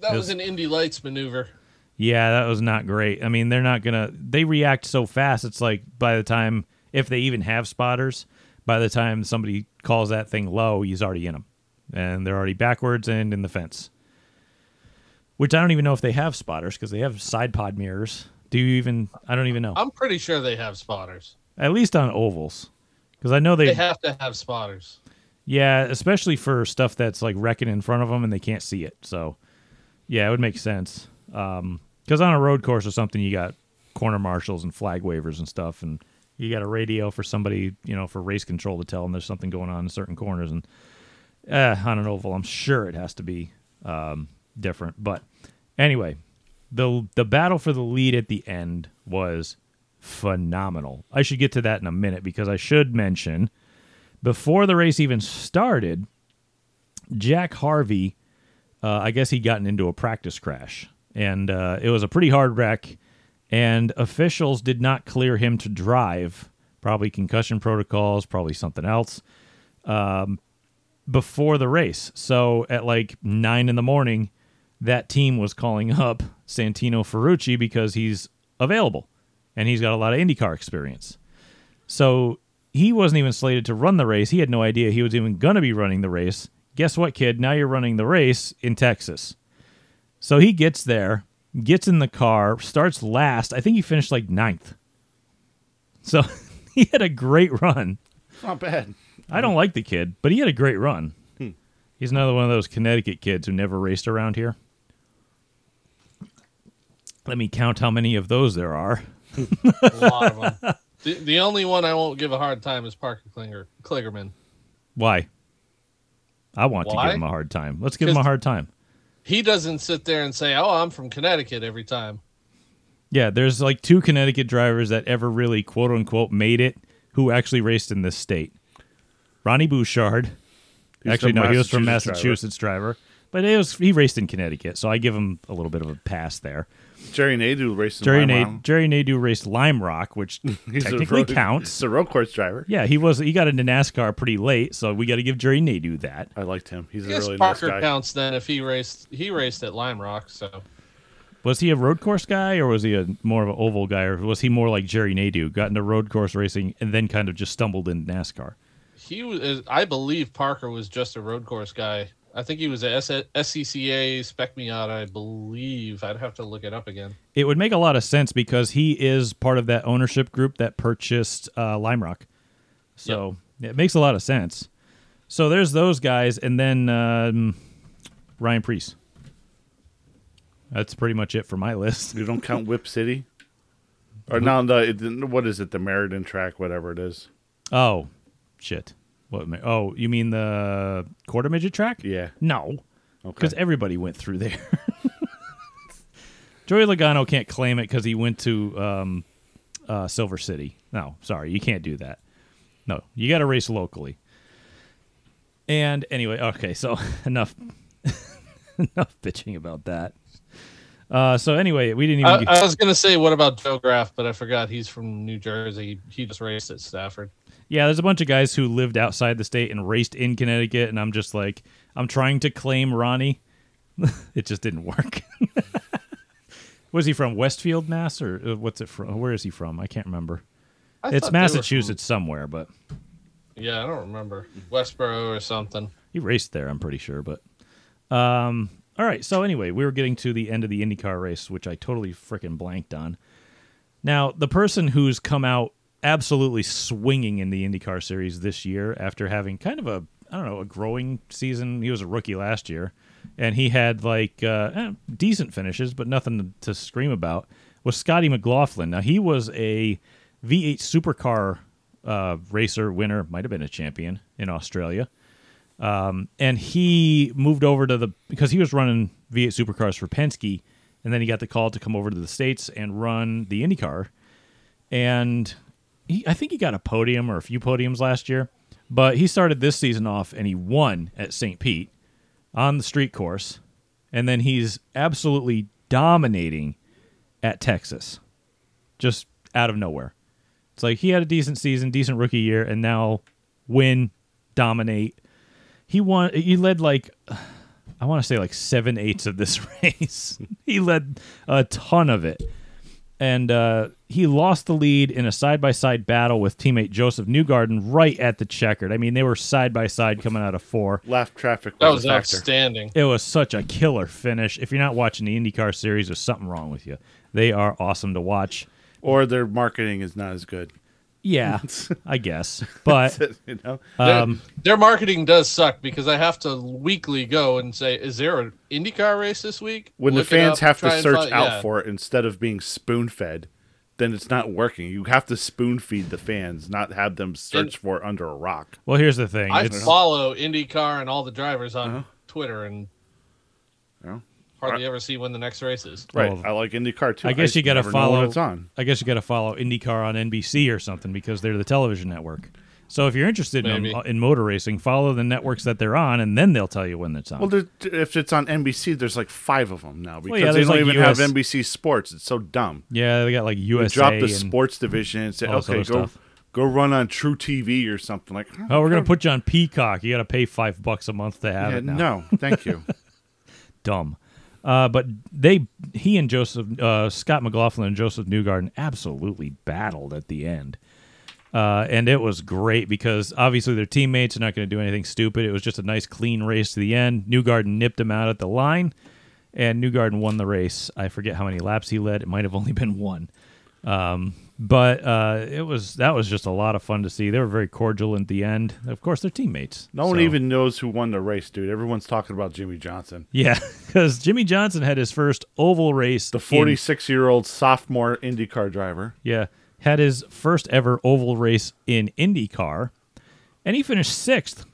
that was was- an Indy Lights maneuver. Yeah, that was not great. I mean, they're not gonna. They react so fast. It's like by the time, if they even have spotters, by the time somebody calls that thing low, he's already in them, and they're already backwards and in the fence. Which I don't even know if they have spotters because they have side pod mirrors. Do you even? I don't even know. I'm pretty sure they have spotters. At least on ovals, because I know they. They have to have spotters. yeah, especially for stuff that's like wrecking in front of them and they can't see it. So, yeah, it would make sense. Because on a road course or something, you got corner marshals and flag wavers and stuff, and you got a radio for somebody, you know, for race control to tell them there's something going on in certain corners. And uh, on an oval, I'm sure it has to be um, different. But anyway, the the battle for the lead at the end was phenomenal. I should get to that in a minute because I should mention before the race even started, Jack Harvey, uh, I guess he'd gotten into a practice crash, and uh, it was a pretty hard wreck. And officials did not clear him to drive. Probably concussion protocols, probably something else. Um, before the race, so at like nine in the morning, that team was calling up Santino Ferrucci because he's available, and he's got a lot of IndyCar experience. So he wasn't even slated to run the race. He had no idea he was even going to be running the race. Guess what, kid? Now you're running the race in Texas. So he gets there, gets in the car, starts last. I think he finished like ninth. So (laughs) he had a great run. Not bad. I don't like the kid, but he had a great run. He's another one of those Connecticut kids who never raced around here. Let me count how many of those there are. A lot of them. (laughs) The, the only one I won't give a hard time is Parker Klinger, Kligerman. Why? I want to give him a hard time. Let's give him a hard time. He doesn't sit there and say, "Oh, I'm from Connecticut" every time. Yeah, there's like two Connecticut drivers that ever really quote unquote made it who actually raced in this state. Ronnie Bouchard. He's actually, no, he was from Massachusetts driver. Massachusetts driver. But it was he raced in Connecticut, so I give him a little bit of a pass there. Jerry Nadeau racing Jerry Lime Nade, Rock. Jerry Nadeau raced Lime Rock, which (laughs) He's a technically road- counts. He's a road course driver. Yeah, he was. He got into NASCAR pretty late, so we got to give Jerry Nadeau that. I liked him. He's I a guess really nice Parker guy. counts then if he raced. He raced at Lime Rock, so Was he a road course guy, or was he a more of an oval guy, or was he more like Jerry Nadeau, got into road course racing and then kind of just stumbled in NASCAR? he was. I believe Parker was just a road course guy. I think he was a S- SCCA Spec Miata. I believe. I'd have to look it up again. It would make a lot of sense because he is part of that ownership group that purchased uh, Lime Rock. So it makes a lot of sense. So there's those guys, and then um, Ryan Preece. That's pretty much it for my list. You don't count Whip (laughs) City? Or no, the, what is it? The Meriden track, whatever it is. Oh, shit. What? ma- Oh, you mean the quarter midget track? Yeah. No, Okay. because everybody went through there. (laughs) Joey Logano can't claim it because he went to um, uh, Silver City. No, sorry, you can't do that. No, you got to race locally. And anyway, okay, so (laughs) enough, (laughs) enough bitching about that. Uh, so anyway, we didn't even. I, get- I was gonna say, what about Joe Graf? But I forgot he's from New Jersey. He just raced at Stafford. Yeah, there's a bunch of guys who lived outside the state and raced in Connecticut, and I'm just like, I'm trying to claim Ronnie. (laughs) it just didn't work. (laughs) Was he from Westfield, Mass, or uh, what's it from? Where is he from? I can't remember. I it's thought they were Massachusetts somewhere, but yeah, I don't remember Westboro or something. he raced there. I'm pretty sure, but um, all right. So anyway, we were getting to the end of the IndyCar race, which I totally freaking blanked on. Now, the person who's come out absolutely swinging in the IndyCar series this year after having kind of a I don't know a growing season. He was a rookie last year, and he had like uh, eh, decent finishes, but nothing to scream about. Was Scotty McLaughlin? Now he was a V8 supercar uh, racer winner, might have been a champion in Australia Um, and he moved over to the because he was running V8 supercars for Penske, and then he got the call to come over to the states and run the IndyCar, and he, I think he got a podium or a few podiums last year, but he started this season off and he won at St. Pete on the street course, and then he's absolutely dominating at Texas, just out of nowhere. It's like he had a decent season, decent rookie year, and now win, dominate. He won. He led like I want to say like seven eighths of this (laughs) race. he led a ton of it, and uh, he lost the lead in a side by side battle with teammate Josef Newgarden right at the checkered. I mean, they were side by side coming out of four. Left traffic That was, was a outstanding. It was such a killer finish. If you're not watching the IndyCar series, there's something wrong with you. They are awesome to watch. Or their marketing is not as good. Yeah, (laughs) I guess, but (laughs) you know, Their- um, their marketing does suck because I have to weekly go and say, "Is there an IndyCar race this week?" when Look the fans up, have to search find- out yeah. for it instead of being spoon fed, then it's not working. You have to spoon feed the fans, not have them search for it under a rock. well, here's the thing. I It's, follow IndyCar and all the drivers on Uh-huh. Twitter and Yeah. Hardly ever see when the next race is. Right. Well, I like IndyCar too. I guess just you got to never know when follow. it's on. I guess you got to follow IndyCar on NBC or something because they're the television network. So if you're interested in, uh, in motor racing, follow the networks that they're on, and then they'll tell you when it's on. Well, if it's on NBC, there's like five of them now because yeah, they don't like even US have NBC Sports. It's so dumb. yeah, they got like They USA. drop the and- sports division and say, okay, go stuff. go run on True TV or something like. Oh, we're gonna put you on Peacock. You got to pay five bucks a month to have Yeah, it now. no, thank you. (laughs) dumb. Uh, but they, he and Josef uh, Scott McLaughlin and Josef Newgarden absolutely battled at the end, uh, and it was great because obviously their teammates are not going to do anything stupid. It was just a nice clean race to the end. Newgarden nipped him out at the line, and Newgarden won the race. I forget how many laps he led. It might have only (laughs) been one. Um, but uh, it was that was just a lot of fun to see. They were very cordial at the end. Of course, they're teammates. No one so- even knows who won the race, dude. Everyone's talking about Jimmie Johnson, Yeah, (laughs) because Jimmie Johnson had his first oval race. the 46 year old sophomore IndyCar driver. yeah, had his first ever oval race in IndyCar, and he finished sixth.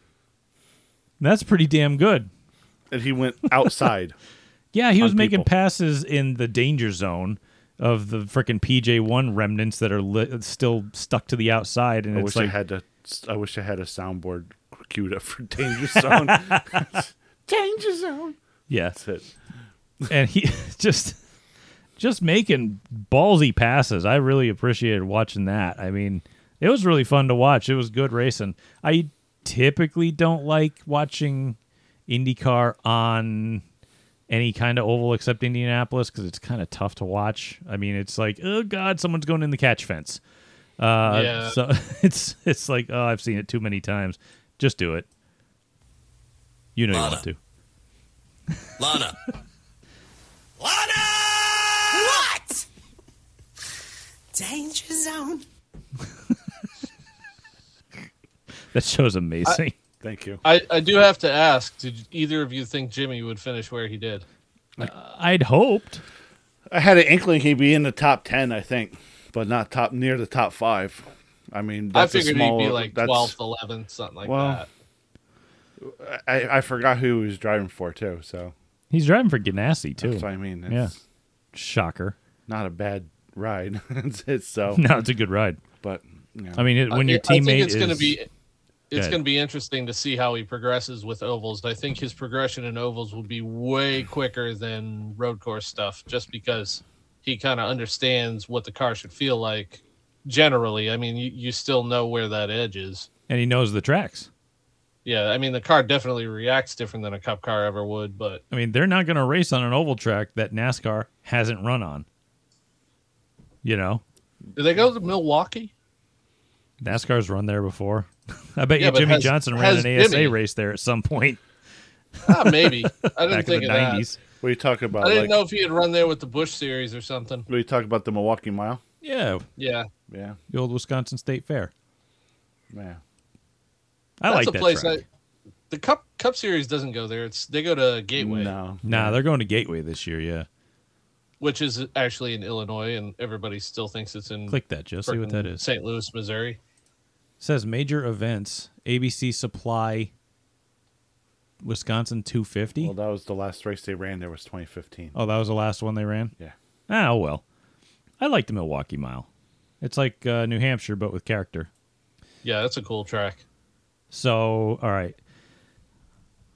That's pretty damn good. And he went outside. (laughs) Yeah, he was making people. passes in the danger zone of the freaking PJ1 remnants that are li- still stuck to the outside, and I it's wish like I had to. I wish I had a soundboard queued up for Danger Zone. (laughs) Danger Zone. yeah, That's it. and he (laughs) just just making ballsy passes. I really appreciated watching that. I mean, it was really fun to watch. It was good racing. I typically don't like watching IndyCar on any kind of oval except Indianapolis because it's kind of tough to watch. I mean, it's like, oh god, someone's going in the catch fence. Uh, Yeah. So (laughs) it's it's like, oh, I've seen it too many times. Just do it. You know you Lana. want to. Lana. (laughs) Lana! What? Danger zone. (laughs) That show's amazing. Thank you. I, I do have to ask: Did either of you think Jimmie would finish where he did? I'd hoped. I had an inkling he'd be in the top ten, I think, but not top near the top five. I mean, that's I a figured small, he'd be like 12th, 11th, something like Well, that. I, I forgot who he was driving for too. So He's driving for Ganassi too. that's what I mean. It's Yeah. Shocker. not a bad ride. (laughs) it's, it's so, (laughs) No, it's a good ride. but you know. I mean, it, when I- your I think teammate it's is going to be it's going to be interesting to see how he progresses with ovals. I think his progression in ovals will be way quicker than road course stuff, just because he kind of understands what the car should feel like generally. I mean, you, you still know where that edge is. And he knows the tracks. Yeah, I mean, the car definitely reacts different than a cup car ever would, but I mean, they're not going to race on an oval track that NASCAR hasn't run on. You know, did they go to Milwaukee? NASCAR's run there before. I bet Yeah, you Jimmie has- Johnson ran an ASA Jimmie- race there at some point Ah, maybe. I didn't (laughs) back in think the of that. 90s. What are you talking about? I didn't like, know if he had run there with the Busch series or something. What are you talking about? The Milwaukee Mile? Yeah, Yeah, Yeah, the old Wisconsin State Fair. yeah. I that's like a that place. track. I, the Cup Cup Series doesn't go there. It's they go to Gateway, No, Nah, they're going to Gateway this year. Yeah, which is actually in Illinois, and everybody still thinks it's in click that, Joe. See what that is. St. Louis, Missouri. Says major events. ABC Supply. Wisconsin 250. Well, that was the last race they ran. There was 2015. Oh, that was the last one they ran? Yeah. Ah, oh, well. I like the Milwaukee Mile. It's like uh, New Hampshire, but with character. Yeah, that's a cool track. So, all right.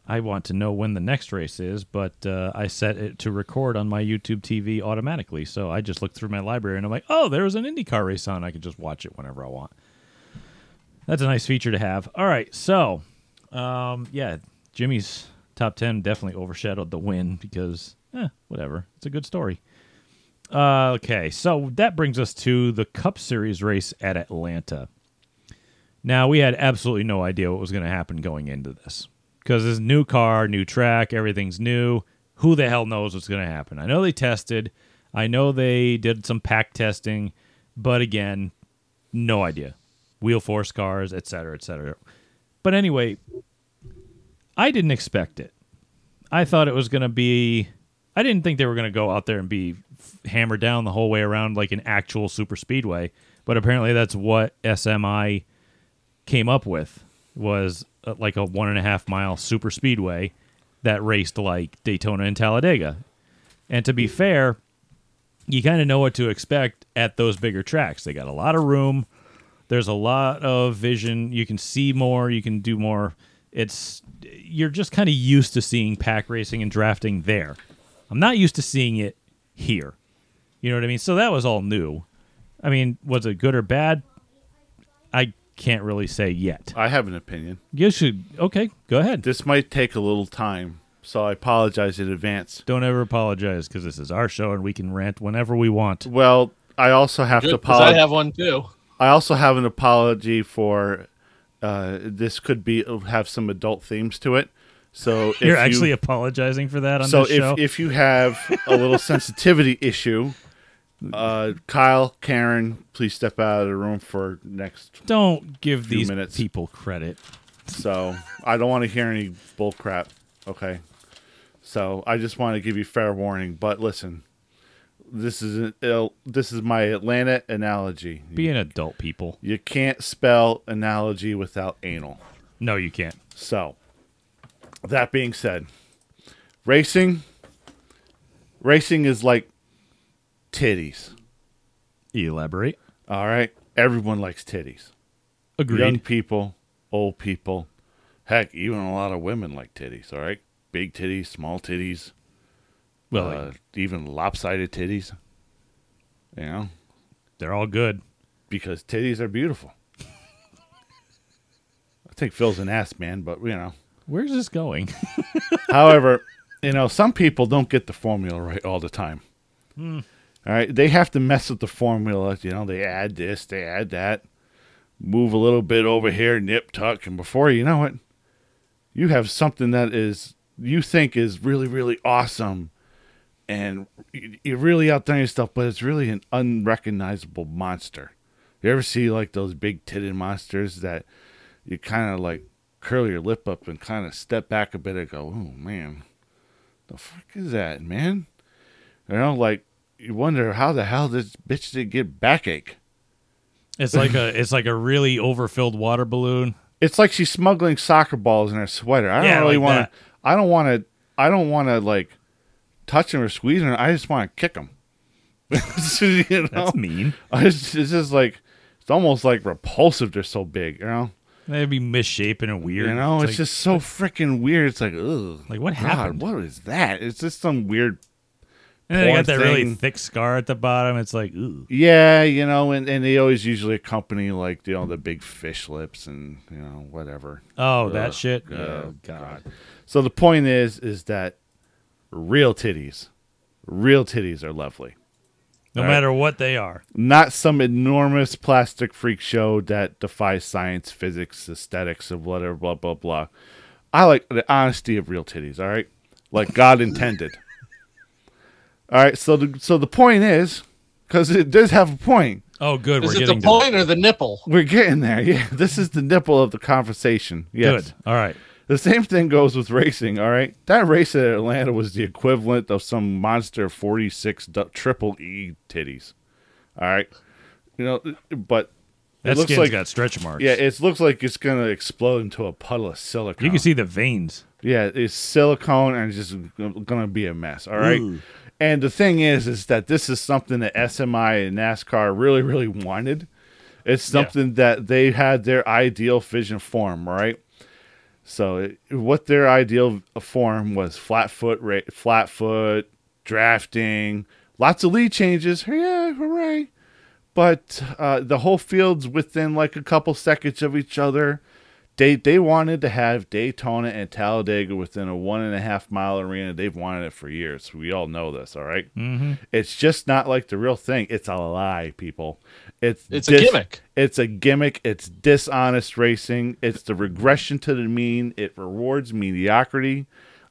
I want to know when the next race is, but uh, I set it to record on my YouTube TV automatically. So I just looked through my library and I'm like, oh, there was an IndyCar race on. I can just watch it whenever I want. That's a nice feature to have. All right. So, um, yeah, Jimmie's top 10 definitely overshadowed the win because, eh, whatever. It's a good story. Uh, okay. So that brings us to the Cup Series race at Atlanta. Now, we had absolutely no idea what was going to happen going into this because this new car, new track, everything's new. Who the hell knows what's going to happen? I know they tested, I know they did some pack testing, but again, no idea. Wheel force cars, et cetera, et cetera. But anyway, I didn't expect it. I thought it was going to be. I didn't think they were going to go out there and be hammered down the whole way around like an actual super speedway. But apparently, that's what SMI came up with was uh, like a one and a half mile super speedway that raced like Daytona and Talladega. And to be fair, you kind of know what to expect at those bigger tracks. They got a lot of room. There's a lot of vision. You can see more. You can do more. It's you're just kind of used to seeing pack racing and drafting there. I'm not used to seeing it here. You know what I mean? So that was all new. I mean, was it good or bad? I can't really say yet. I have an opinion. You should. Okay, go ahead. This might take a little time, so I apologize in advance. Don't ever apologize because this is our show and we can rant whenever we want. Well, I also have to Good, 'cause I have one too. I also have an apology for uh, this could be have some adult themes to it. So (laughs) if You're you- actually apologizing for that on so this show. if if you have a little (laughs) sensitivity issue, uh, Kyle, Karen, please step out of the room for next. Don't give these minutes. people credit. So I don't want to hear any bull crap. Okay. So I just want to give you fair warning. But listen, this is an ill, this is my Atlanta analogy. Be an adult, people. You can't spell analogy without anal. No, you can't. So, that being said, racing racing is like titties. Elaborate. All right? Everyone likes titties. Agreed. Young people, old people, heck, even a lot of women like titties, all right? Big titties, small titties, well, uh, even lopsided titties. You know, they're all good. because titties are beautiful. (laughs) I think Phil's an ass man, but you know. Where's this going? (laughs) (laughs) However, you know, some people don't get the formula right all the time. All right, they have to mess with the formula. You know, they add this, they add that, move a little bit over here, nip tuck, and before you know it, you have something that is you think is really, really awesome, and you- you're really outdone yourself, but it's really an unrecognizable monster. You ever see like those big titted monsters that you kind of like curl your lip up and kind of step back a bit and go, "Oh man, the fuck is that, man?" You know, like you wonder how the hell this bitch did get backache. It's like a it's like a really overfilled water balloon. It's like she's smuggling soccer balls in her sweater. I don't Yeah, really like want to. I don't want to. I don't want to like touch them or squeezing them. I just want to kick them. (laughs) you know, That's mean. I just, it's just like it's almost like repulsive. They're so big. You know. They'd be misshapen and weird. You know, it's, like- just so freaking weird. It's like, ugh. Like, what God, happened? What is that? It's just some weird. And they got that really thick scar at the bottom. It's like, ooh. Yeah, you know, and, and they always usually accompany like you know the big fish lips and you know whatever. Oh, that Ugh, shit. oh, oh God. So the point is, is that real titties, real titties are lovely. No All right. matter what they are. Not some enormous plastic freak show that defies science, physics, aesthetics, of whatever, blah blah blah. I like the honesty of real titties. All right, like God intended. All right, so the so the point is, because it does have a point. Oh, good. Is we're it the getting to point or the nipple? We're getting there. Yeah, (laughs) this is the nipple of the conversation. Yes. Good. All right. The same thing goes with racing. All right, that race at Atlanta was the equivalent of some monster forty-six triple E titties. All right, you know, but That it looks skin's like got stretch marks. yeah, it looks like it's gonna explode into a puddle of silicone. you can see the veins. Yeah, it's silicone and it's just gonna be a mess. All right. Ooh. And the thing is, is that this is something that SMI and NASCAR really, really wanted. It's something that they had their ideal vision form, right? So, it, what their ideal form was flat foot, ra- flat foot, drafting, lots of lead changes. Yeah, hooray! But uh, the whole field's within like a couple seconds of each other. They they wanted to have Daytona and Talladega within a one and a half mile arena. They've wanted it for years. We all know this, all right? Mm-hmm. It's just not like the real thing. It's a lie, people. It's It's a gimmick. It's a gimmick. It's dishonest racing. It's the regression to the mean. It rewards mediocrity.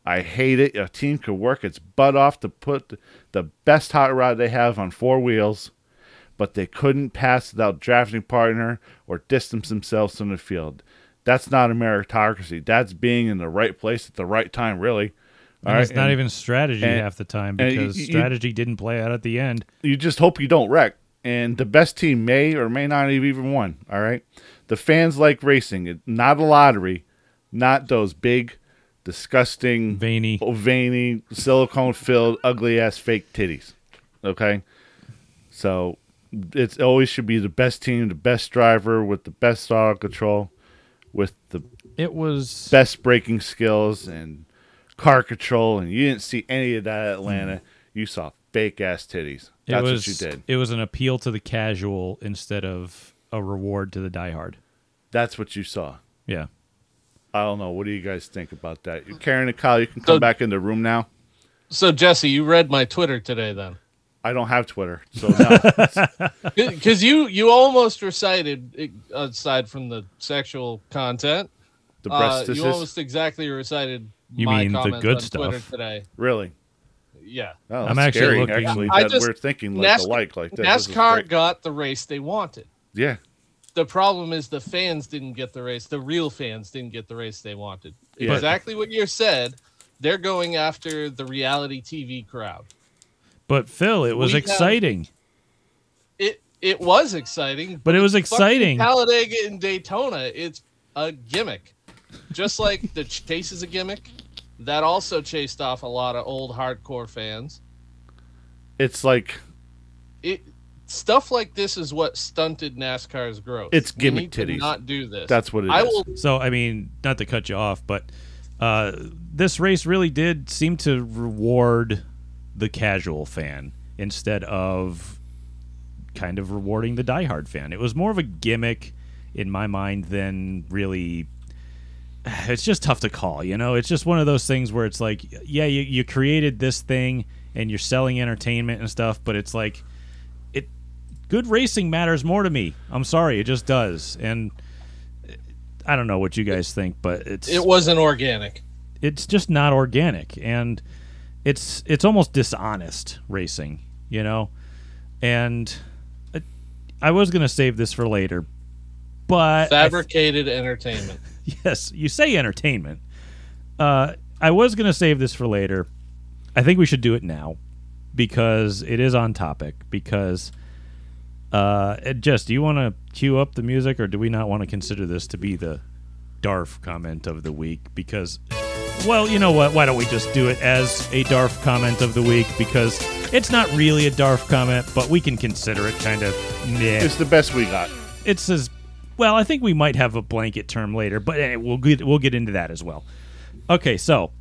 I hate it. A team could work its butt off to put the best hot rod they have on four wheels, but they couldn't pass without drafting partner or distance themselves from the field. That's not a meritocracy. That's being in the right place at the right time, really. And All it's not and- even strategy and- half the time because you- you- strategy didn't play out at the end. you just hope you don't wreck. And the best team may or may not have even won. All right. The fans like racing. It, not a lottery. Not those big, disgusting, Veiny. Oh, veiny, silicone filled, ugly ass fake titties. Okay. So it always should be the best team, the best driver with the best throttle control, with the It was best braking skills and car control. And you didn't see any of that at Atlanta. Mm. You saw fake ass titties. it That's was what you did. it was an appeal to the casual instead of a reward to the diehard. That's what you saw. Yeah. I don't know. What do you guys think about that? Karen and Kyle, you can come So- back in the room now. So Jesse, you read my Twitter today then? I don't have Twitter, so no. (laughs) (laughs) Because you you almost recited, eh, aside from the sexual content, the uh, breast you almost exactly recited. You my mean the good on Twitter stuff. today? really. Yeah, Oh, I'm that's actually scary, looking- actually I that just- we're thinking like NASCAR, alike like this. This is NASCAR great. got the race they wanted. yeah. The problem is the fans didn't get the race. The real fans didn't get the race they wanted. Yeah. Exactly what you said. They're going after the reality TV crowd. But Phil, it was We have- exciting. It it was exciting, But it was fucking exciting. Talladega and Daytona, it's a gimmick. Just like the chase is a gimmick, that also chased off a lot of old hardcore fans. It's like It stuff like this is what stunted NASCAR's growth. It's We gimmick need to titties. Not do this. that's what it is. I will. So I mean, not to cut you off, but uh, this race really did seem to reward the casual fan instead of kind of rewarding the diehard fan. It was more of a gimmick in my mind than really. (sighs) It's just tough to call, you know. It's just one of those things where it's like, yeah, you, you created this thing and you're selling entertainment and stuff, but it's like, it good racing matters more to me. I'm sorry, it just does, and uh, I don't know what you guys think, but it's It wasn't organic. it's just not organic and it's it's almost dishonest racing, you know. And it, I was gonna save this for later, but I th- Fabricated entertainment. (laughs) yes, you say entertainment. Uh, I was gonna save this for later. I think we should do it now because it is on topic. Because, uh, Jess, do you want to cue up the music, or do we not want to consider this to be the Darf comment of the week? Because, well, you know what? Why don't we just do it as a Darf comment of the week? Because it's not really a Darf comment, but we can consider it kind of. Meh it's the best we got. it says well i think we might have a blanket term later but eh, we'll get we'll get into that as well okay so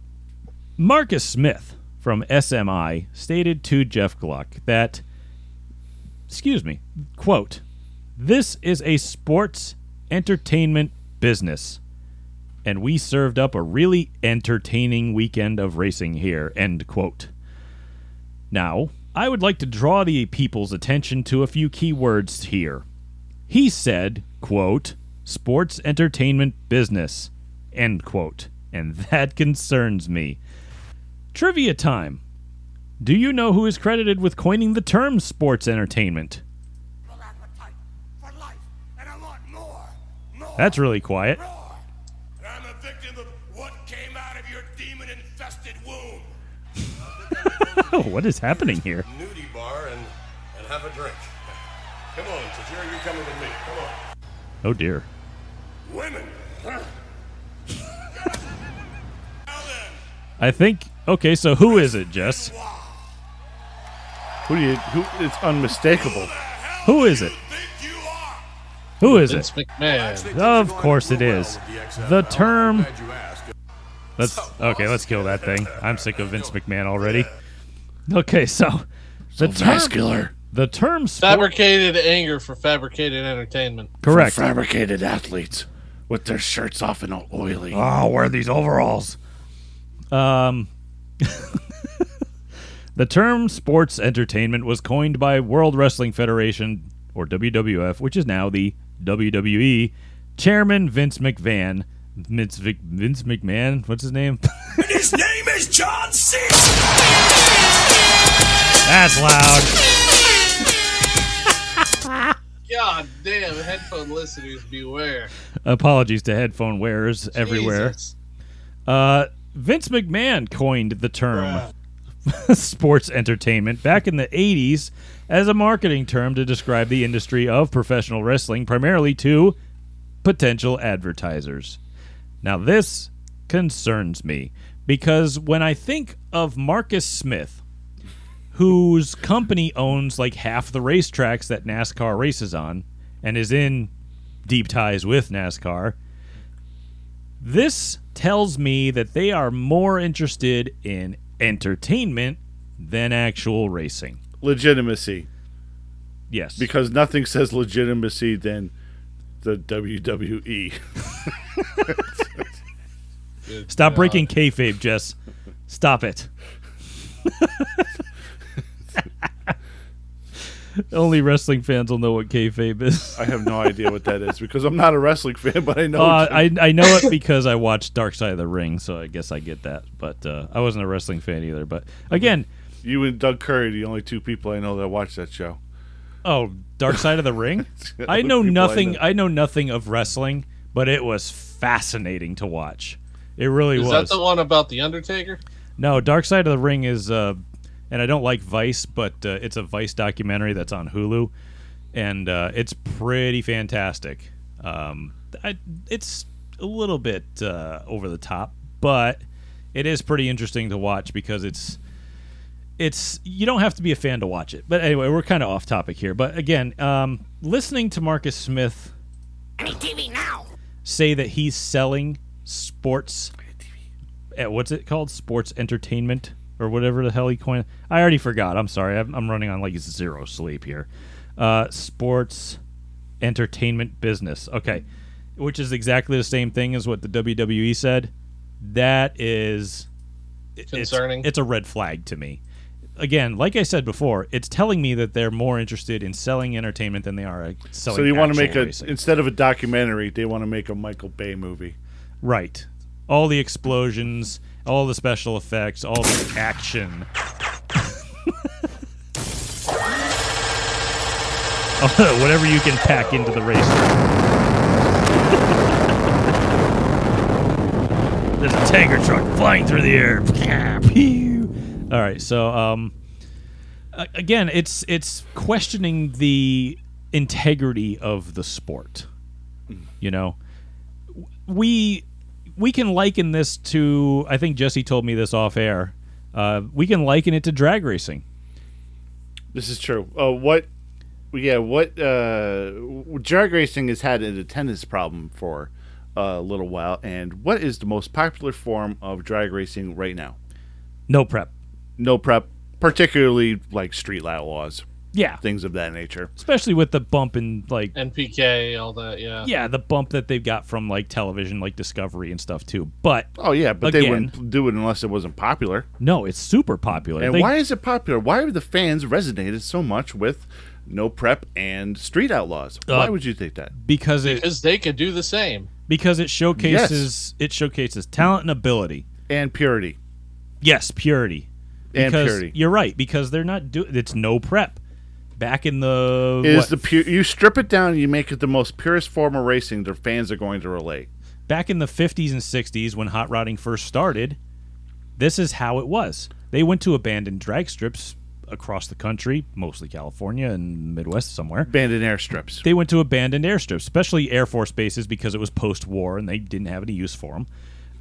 marcus smith from SMI stated to Jeff Gluck that, excuse me, quote, this is a sports entertainment business. And we served up a really entertaining weekend of racing here, end quote. Now, I would like to draw the people's attention to a few key words here. He said, quote, sports entertainment business, end quote. And that (laughs) concerns me. Trivia time. Do you know who is credited with coining the term sports entertainment? life, and I want more. More. That's really quiet. I'm a victim of what came out of your demon-infested womb. (laughs) Oh, what is happening here? nudie bar and, and have a drink. Come on, Tajiri, you're coming with me. Come on. Oh dear. Women. Huh? now then, I think. Okay, so who is it, Jess? Who do you? Who? It's unmistakable. Who is it? think you are? Who is it? Vince it? McMahon. Of course it is. The term. Let's okay. Let's kill that thing. I'm sick of Vince McMahon already. Okay, so the term. Vascular. The term sport. Fabricated anger for fabricated entertainment. Correct. Fabricated athletes with their shirts off and all oily. Oh, wear these overalls. Um, (laughs) the term sports entertainment was coined by World Wrestling Federation, or WWF, which is now the WWE, chairman Vince McMahon. Vince, Vic, Vince McMahon? What's his name? And (laughs) his name is John C. That's loud. God damn, headphone listeners beware. Apologies to headphone wearers everywhere. Uh, Vince McMahon coined the term (laughs) sports entertainment back in the 80s as a marketing term to describe the industry of professional wrestling, primarily to potential advertisers. Now, this concerns me because when I think of Marcus Smith, whose company owns like half the racetracks that NASCAR races on and is in deep ties with NASCAR, this tells me that they are more interested in entertainment than actual racing. Legitimacy, Yes. because nothing says legitimacy than the. WWE. Stop God. breaking kayfabe, Jess. Stop it. (laughs) (laughs) Only wrestling fans will know what kayfabe is. I have no idea what that is because I'm not a wrestling fan, but I know. Uh, I I know it because I watched Dark Side of the Ring, so I guess I get that. But uh, I wasn't a wrestling fan either. But again, you and Doug Curry, the only two people I know that watch that show. oh, Dark Side of the Ring. (laughs) I know people nothing. know. I know nothing of wrestling, but it was fascinating to watch. It really Is was. that the one about the Undertaker? No, Dark Side of the Ring is, uh, and I don't like Vice, but uh, it's a Vice documentary that's on Hulu, and uh, it's pretty fantastic. Um, I, it's a little bit uh, over the top, but it is pretty interesting to watch because it's it's you don't have to be a fan to watch it. But anyway, we're kind of off topic here. But again, um, listening to Marcus Smith TV now. say that he's selling sports uh, what's it called sports entertainment or whatever the hell he coined i already forgot i'm sorry i'm, I'm running on like zero sleep here uh, sports entertainment business okay which is exactly the same thing as what the wwe said that is it's- Concerning. it's a red flag to me again like i said before it's telling me that they're more interested in selling entertainment than they are selling So you want to actual make a racing. instead of a documentary, they want to make a Michael Bay movie. Right. All the explosions, all the special effects, all the action. (laughs) Whatever you can pack into the racer. (laughs) There's a tanker truck flying through the air. (laughs) All right, so um, again, it's it's questioning the integrity of the sport. You know, we we can liken this to I think Jesse told me this off air. Uh, we can liken it to drag racing. This is true. Uh, what? Yeah, what? Uh, drag racing has had an attendance problem for a little while. And what is the most popular form of drag racing right now? No prep. no prep, particularly like street outlaws, Yeah, things of that nature. especially with the bump in like NPK, all that. Yeah. yeah, the bump that they've got from like television, like Discovery and stuff too. But Oh yeah, but they wouldn't do it unless it wasn't popular. no, it's super popular. And They- why is it popular? Why are the fans resonated so much with no prep and street outlaws? why Uh, would you think that? Because it Because they could do the same. because it showcases it showcases talent and ability. And purity. Yes, purity. And purity. You're right because they're not do. It's no prep. Back in the It is the pure you strip it down and you make it the most purest form of racing the fans are going to relate. back in the 50s and 60s when hot rodding first started, this is how it was. They went to abandoned drag strips across the country, mostly California and Midwest somewhere. Abandoned airstrips. They went to abandoned airstrips, especially Air Force bases because it was post-war and they didn't have any use for them,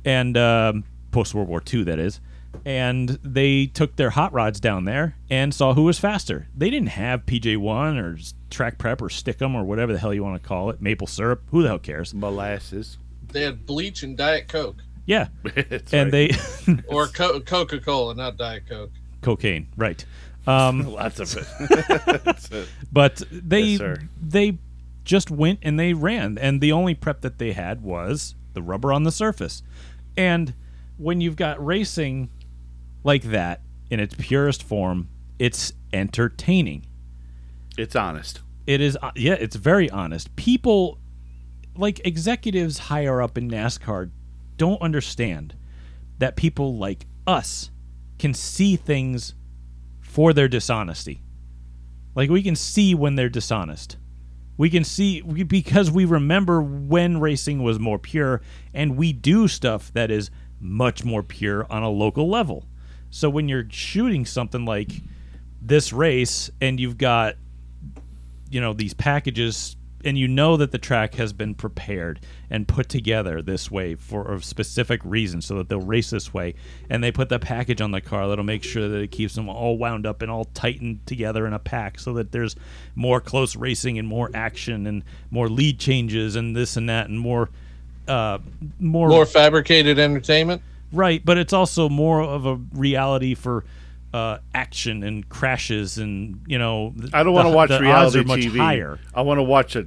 and um, post World War II that is. And they took their hot rods down there and saw who was faster. They didn't have PJ1 or track prep or stickum or whatever the hell you want to call it, maple syrup. Who the hell cares? Molasses. They had bleach and Diet Coke. Yeah, (laughs) and they (laughs) Or Co- Coca Cola, not Diet Coke. cocaine, right? (laughs) Um, lots of it. But they Yes, they just went and they ran, and the only prep that they had was the rubber on the surface. And when you've got racing like that in its purest form, it's entertaining. It's honest. It is, uh, yeah, it's very honest. People, like executives higher up in NASCAR, don't understand that people like us can see things for their dishonesty. Like we can see when they're dishonest. We can see we, because we remember when racing was more pure, and we do stuff that is much more pure on a local level. So when you're shooting something like this race, and you've got you know these packages and you know that the track has been prepared and put together this way for a specific reason so that they'll race this way and they put the package on the car that'll make sure that it keeps them all wound up and all tightened together in a pack so that there's more close racing and more action and more lead changes and this and that and more uh more, More fabricated entertainment. Right but it's also more of a reality for uh, action and crashes and you know th- I don't want to watch the odds reality are much TV. higher I want to watch a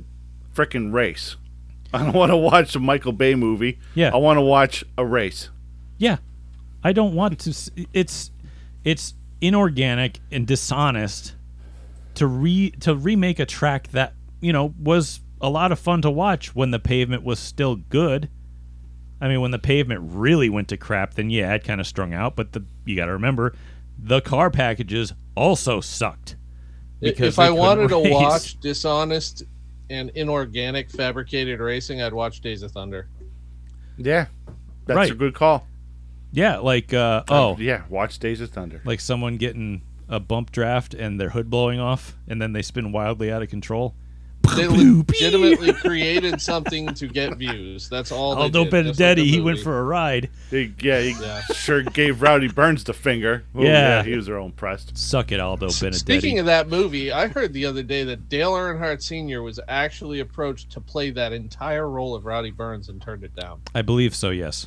freaking race. (laughs) I don't want to watch a Michael Bay movie. Yeah. I want to watch a race. Yeah, I don't want to. It's it's inorganic and dishonest to re to remake a track that you know was a lot of fun to watch when the pavement was still good. I mean, when the pavement really went to crap, then yeah, it kind of strung out. But the you got to remember, the car packages also sucked. because if I couldn't wanted to watch dishonest and inorganic fabricated racing, I'd watch Days of Thunder. Yeah. That's Right. a good call. yeah, like uh, oh, Yeah, watch Days of Thunder. like someone getting a bump draft and their hood blowing off, and then they spin wildly out of control. They legitimately created something to get views. That's all. they Aldo did, just like the Benedetti, he went for a ride. He, yeah, he Yeah. sure gave Rowdy Burns the finger. Ooh, Yeah. he was real impressed. Suck it, Aldo Benedetti. Speaking of that movie, I heard the other day that Dale Earnhardt Sr. was actually approached to play that entire role of Rowdy Burns and turned it down. I believe so. Yes.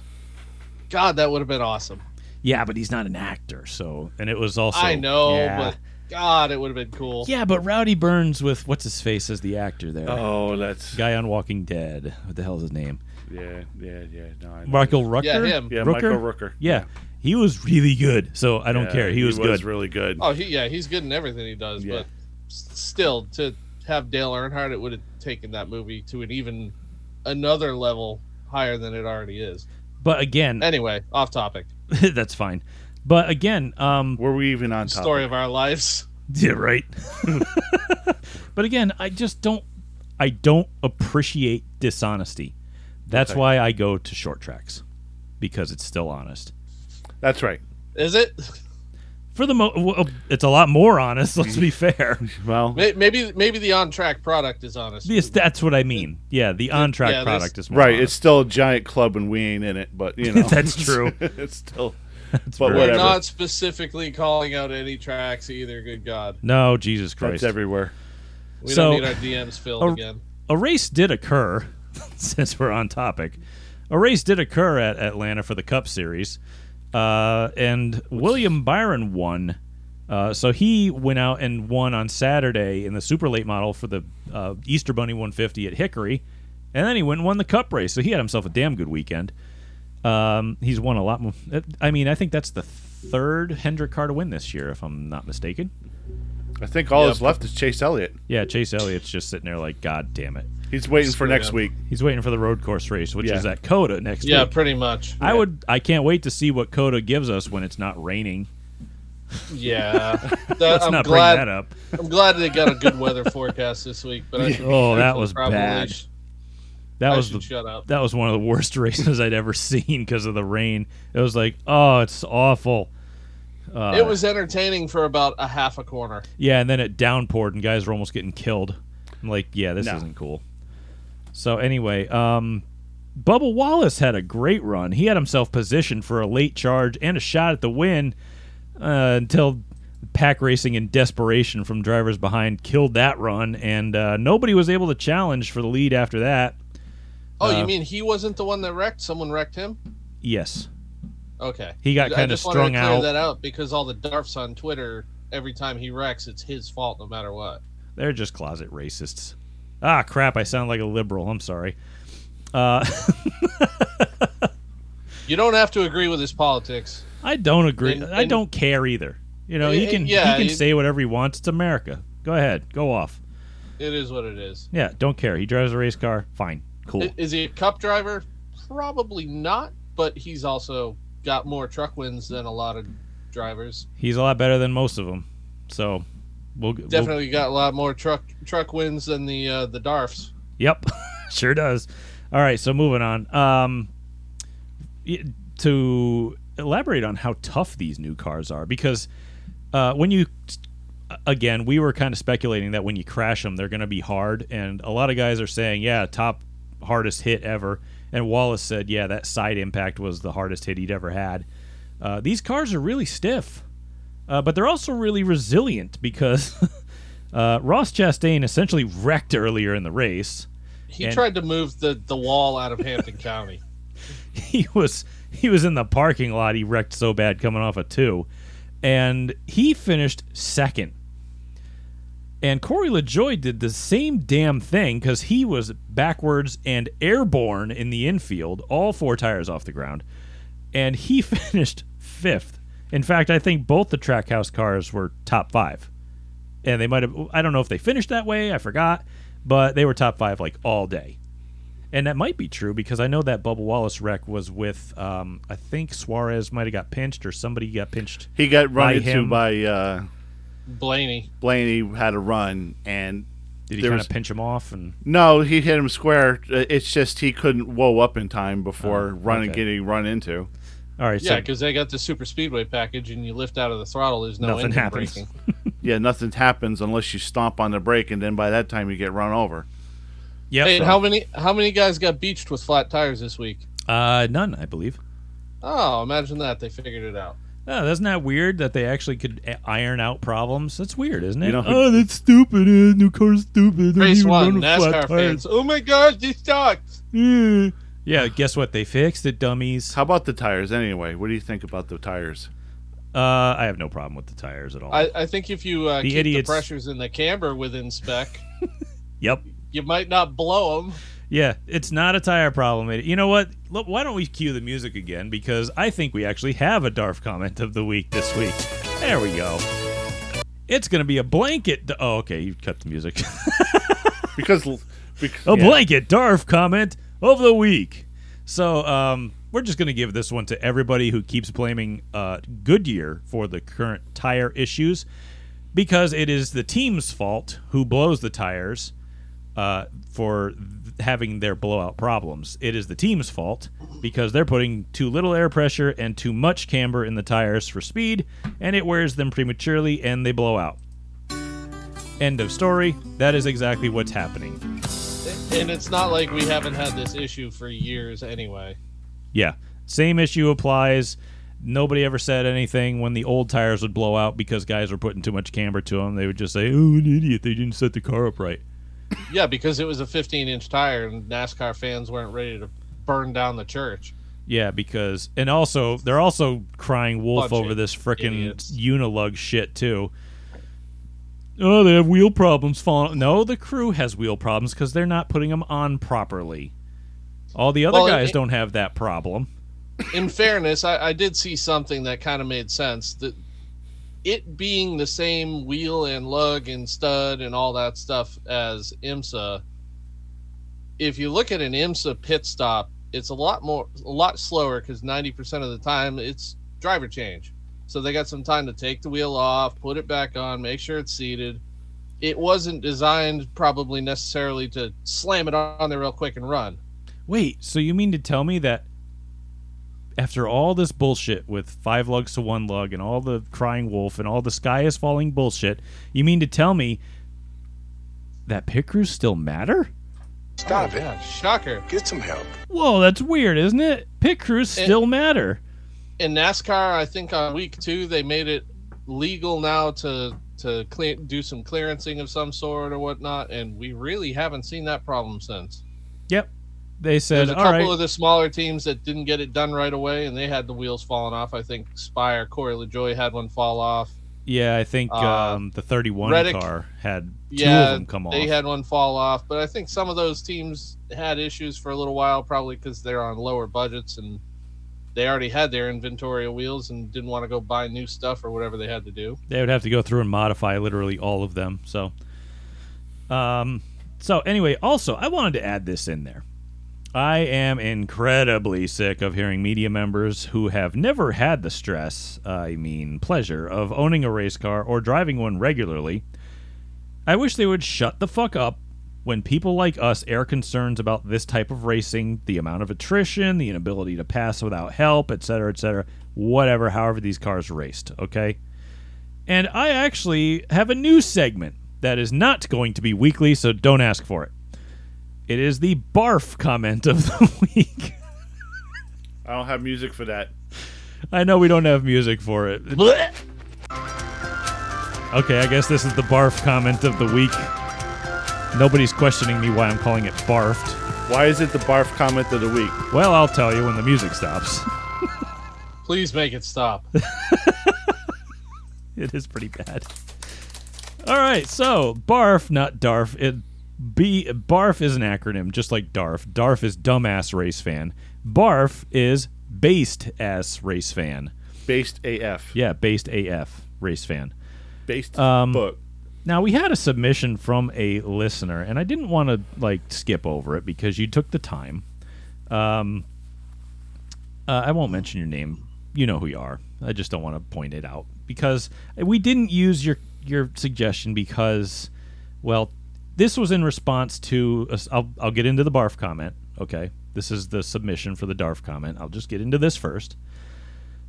God, that would have been awesome. Yeah, but he's not an actor, so and it was also. I know, yeah. but God, it would have been cool. Yeah, but Rowdy Burns with what's his face as the actor there. Oh, that's Guy on Walking Dead. What the hell is his name? yeah, yeah, yeah. No, I know. Michael Rooker. Yeah, him. Yeah, Rooker? Michael Rooker. Yeah, he was really good. So I don't Yeah, care. He, was, good. really good. Oh, he, yeah, he's good in everything he does. Yeah. But s- still, to have Dale Earnhardt, it would have taken that movie to an even another level higher than it already is. But again, Anyway, off topic. (laughs) that's fine. But again, um, Were we even on top? Story of our lives. Yeah, right. (laughs) but again, I just don't I don't appreciate dishonesty. That's Okay. why I go to short tracks because it's still honest. That's right. Is it? For the mo, well, it's a lot more honest. (laughs) Let's be (laughs) fair. Well, Maybe maybe the on track product is honest. yes, that's what I mean. Yeah, the on track Yeah, product is more right. It's still a giant club and we ain't in it, but you know That's true. it's still. That's but very- We're not specifically calling out any tracks either. Good God, no, Jesus That's Christ. everywhere. we So- don't need our DMs filled a- again. a race did occur (laughs) since we're on topic. A race did occur at Atlanta for the Cup Series. Uh, and William Byron won. Uh, so he went out and won on Saturday in the super late model for the uh, Easter Bunny 150 at Hickory, and then he went and won the Cup race. So he had himself a damn good weekend. Um, he's won a lot more. I mean, I think that's the third Hendrick car to win this year, if I'm not mistaken. I think all Yeah, that's but- left is Chase Elliott. Yeah, Chase Elliott's just sitting there like, God damn it. He's waiting for next him. week. He's waiting for the road course race, which Yeah. is at COTA next Yeah, week. Yeah, pretty much. I would. I can't wait to see what COTA gives us when it's not raining. Yeah, (laughs) That- Let's I'm not glad. bring that up. I'm glad they got a good weather forecast this week. But I think Oh, that was probably bad. Sh- That I was the, shut up. that was one of the worst (laughs) races I'd ever seen because of the rain. It was like, oh, it's awful. Uh, it was entertaining for about a half a corner. Yeah, and then it downpoured and guys were almost getting killed. I'm like, yeah, this No. isn't cool. So anyway, um, Bubba Wallace had a great run. He had himself positioned for a late charge and a shot at the win uh, until pack racing in desperation from drivers behind killed that run, and uh, nobody was able to challenge for the lead after that. Oh, Uh, you mean he wasn't the one that wrecked? Someone wrecked him? Yes, Okay. He got kinda strung to clear out. that out because all the darfs on Twitter, every time he wrecks, it's his fault no matter what. they're just closet racists. Ah, crap! I sound like a liberal. I'm sorry. Uh, (laughs) You don't have to agree with his politics. I don't agree. And- I don't care either. You know, he Uh, can yeah, he can say whatever he wants. It's America. Go ahead, go off. It is what it is. Yeah, don't care. He drives a race car. Fine, cool. Is he a cup driver? Probably not, but he's also got more truck wins than a lot of drivers. He's a lot better than most of them. So, we'll we'll- Definitely got a lot more truck truck wins than the uh, the Darfs. Yep, (laughs) sure does. All right, so moving on. Um, to elaborate on how tough these new cars are, because uh, when you, again, we were kind of speculating that when you crash them, they're going to be hard, and a lot of guys are saying, yeah, top hardest hit ever. And Wallace said, yeah, that side impact was the hardest hit he'd ever had. Uh, these cars are really stiff, uh, but they're also really resilient because (laughs) uh, Ross Chastain essentially wrecked earlier in the race. He tried to move the, the wall out of Hampton (laughs) County. he was he was in the parking lot. He wrecked so bad coming off a two, and he finished second. And Corey LaJoie did the same damn thing because he was backwards and airborne in the infield, all four tires off the ground, and he (laughs) finished fifth. In fact, I think both the Trackhouse cars were top five, and they might have. I don't know if they finished that way. I forgot, but they were top five like all day. And that might be true because I know that Bubba Wallace wreck was with, um, I think Suarez might have got pinched or somebody got pinched. He got run By into him. by uh, Blaney. Blaney. Had a run, and Did he There kind of pinch him off? And no, he hit him square. Uh, It's just he couldn't woe up in time before Oh, running okay. getting run into. all right, Yeah, so because they got the super speedway package, and you lift out of the throttle. There's no Nothing happens. braking. (laughs) Yeah, nothing happens unless you stomp on the brake, and then by that time you get run over. yeah, Hey, how many how many guys got beached with flat tires this week? uh, none, I believe. Oh, imagine that they figured it out. Oh, isn't that weird that they actually could iron out problems? That's weird, isn't it? You know oh, that's stupid. Uh, new car's stupid. They Race one, run with flat NASCAR fans. Oh my gosh, this sucks. Yeah. yeah, guess what? They fixed it, dummies. How about the tires anyway? What do you think about the tires? Uh, I have no problem with the tires at all. I, I think if you uh, The keep idiots- the pressures in the camber within spec, (laughs) yep. you might not blow them. Yeah, it's not a tire problem. It- You know what? Look, why don't we cue the music again? Because I think we actually have a Darf comment of the week this week. There we go. It's going to be a blanket. Oh, okay. You cut the music. (laughs) Because, because a blanket Darf comment of the week. So, um, we're just going to give this one to everybody who keeps blaming uh, Goodyear for the current tire issues because it is the team's fault who blows the tires uh, for having their blowout problems. It is the team's fault because they're putting too little air pressure and too much camber in the tires for speed, and it wears them prematurely and they blow out. End of story. That is exactly what's happening. And it's not like we haven't had this issue for years anyway. Yeah, same issue applies. Nobody ever said anything when the old tires would blow out because guys were putting too much camber to them. They would just say, "Oh, an idiot! They didn't set the car up right." Yeah, because it was a 15 inch tire and NASCAR fans weren't ready to burn down the church. Yeah, because and also they're also crying wolf Bunch over this frickin' idiots. Unilug shit too. Oh, they have wheel problems falling. No, the crew has wheel problems because they're not putting them on properly. All the other Well, guys it- don't have that problem. in fairness, I, I did see something that kind of made sense. That it being the same wheel and lug and stud and all that stuff as IMSA, if you look at an IMSA pit stop, it's a lot more, a lot slower because ninety percent of the time it's driver change. So they got some time to take the wheel off, put it back on, make sure it's seated. It wasn't designed probably necessarily to slam it on there real quick and run. Wait, so you mean to tell me that after all this bullshit with five lugs to one lug and all the crying wolf and all the sky is falling bullshit, you mean to tell me that pit crews still matter? Stop it. Yeah, shocker. Get some help. Whoa, that's weird, isn't it? Pit crews It- still matter. in NASCAR, I think on week two they made it legal now to to clear, do some clearancing of some sort or whatnot, and we really haven't seen that problem since. Yep. They said, There's a couple right. of the smaller teams that didn't get it done right away, and they had the wheels falling off. I think Spire, Corey LaJoie had one fall off. yeah, I think uh, um, the 31 Reddick- car had two Yeah, of them come off. they had one fall off, but I think some of those teams had issues for a little while, probably because they're on lower budgets and they already had their inventory of wheels and didn't want to go buy new stuff or whatever they had to do. they would have to go through and modify literally all of them. So, um, so anyway, also I wanted to add this in there. I am incredibly sick of hearing media members who have never had the stress, I mean pleasure, of owning a race car or driving one regularly. I wish they would shut the fuck up when people like us air concerns about this type of racing, the amount of attrition, the inability to pass without help, etc., etc., whatever, however these cars raced, okay? And I actually have a new segment that is not going to be weekly, so don't ask for it. It is the barf comment of the (laughs) week. I don't have music for that. I know we don't have music for it. Okay, I guess this is the barf comment of the week. Nobody's questioning me why I'm calling it barfed. Why is it the barf comment of the week? Well, I'll tell you when the music stops. Please make it stop. (laughs) it is pretty bad. All right, so barf, not darf. It B barf is an acronym, just like darf. Darf is dumbass race fan. Barf is based ass race fan. Based AF. Yeah, based AF race fan. Based Um, book. Now we had a submission from a listener, and I didn't want to like skip over it because you took the time. Um, uh, I won't mention your name. You know who you are. I just don't want to point it out because we didn't use your your suggestion because, well, this was in response to. A, I'll I'll get into the barf comment. Okay, this is the submission for the darf comment. I'll just get into this first.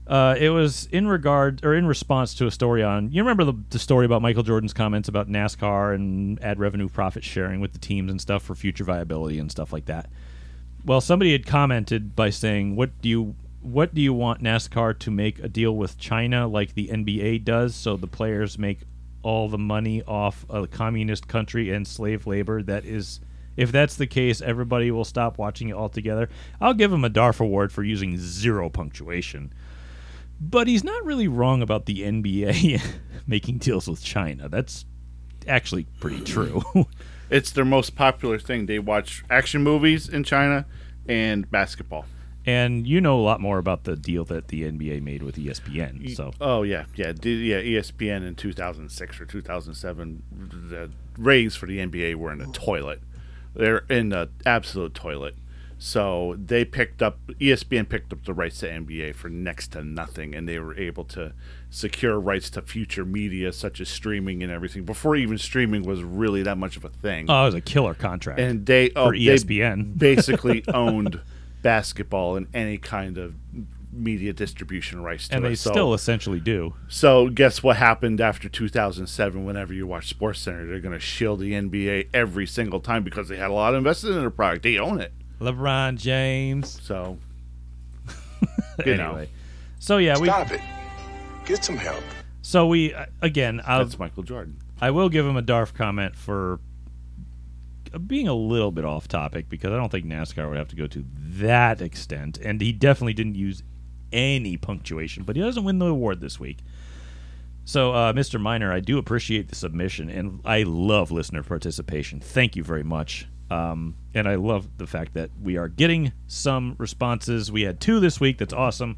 Uh, it was in regard or in response to a story on. You remember the, the story about Michael Jordan's comments about NASCAR and ad revenue profit sharing with the teams and stuff for future viability and stuff like that. Well, somebody had commented by saying, "What do you what do you want NASCAR to make a deal with China like the NBA does, so the players make all the money off a communist country and slave labor? That is." If that's the case, everybody will stop watching it altogether. I'll give him a DARF award for using zero punctuation. But he's not really wrong about the NBA (laughs) making deals with China. That's actually pretty true. (laughs) It's their most popular thing. They watch action movies in China and basketball. And you know a lot more about the deal that the NBA made with ESPN. So Oh yeah, yeah, yeah. ESPN in 2006 or 2007, the ratings for the NBA were in the toilet. They're in the absolute toilet. So they picked up ESPN picked up the rights to NBA for next to nothing, and they were able to secure rights to future media such as streaming and everything before even streaming was really that much of a thing. oh, it was a killer contract. and they oh, for E they ESPN. basically (laughs) owned basketball and any kind of media distribution rights to and it. they So- still essentially do. so guess what happened after 2007? Whenever you watch Sports Center, they're going to shield the NBA every single time because they had a lot invested in their product. They own it. LeBron James. So (laughs) you know. anyway, so yeah, we. Stop it. Get some help. So we uh, again. I'll, that's Michael Jordan. I will give him a Darf comment for being a little bit off topic because I don't think NASCAR would have to go to that extent, and he definitely didn't use any punctuation. But he doesn't win the award this week. So, uh, Mr. Miner, I do appreciate the submission, and I love listener participation. Thank you very much. Um, and I love the fact that we are getting some responses. We had two this week. That's awesome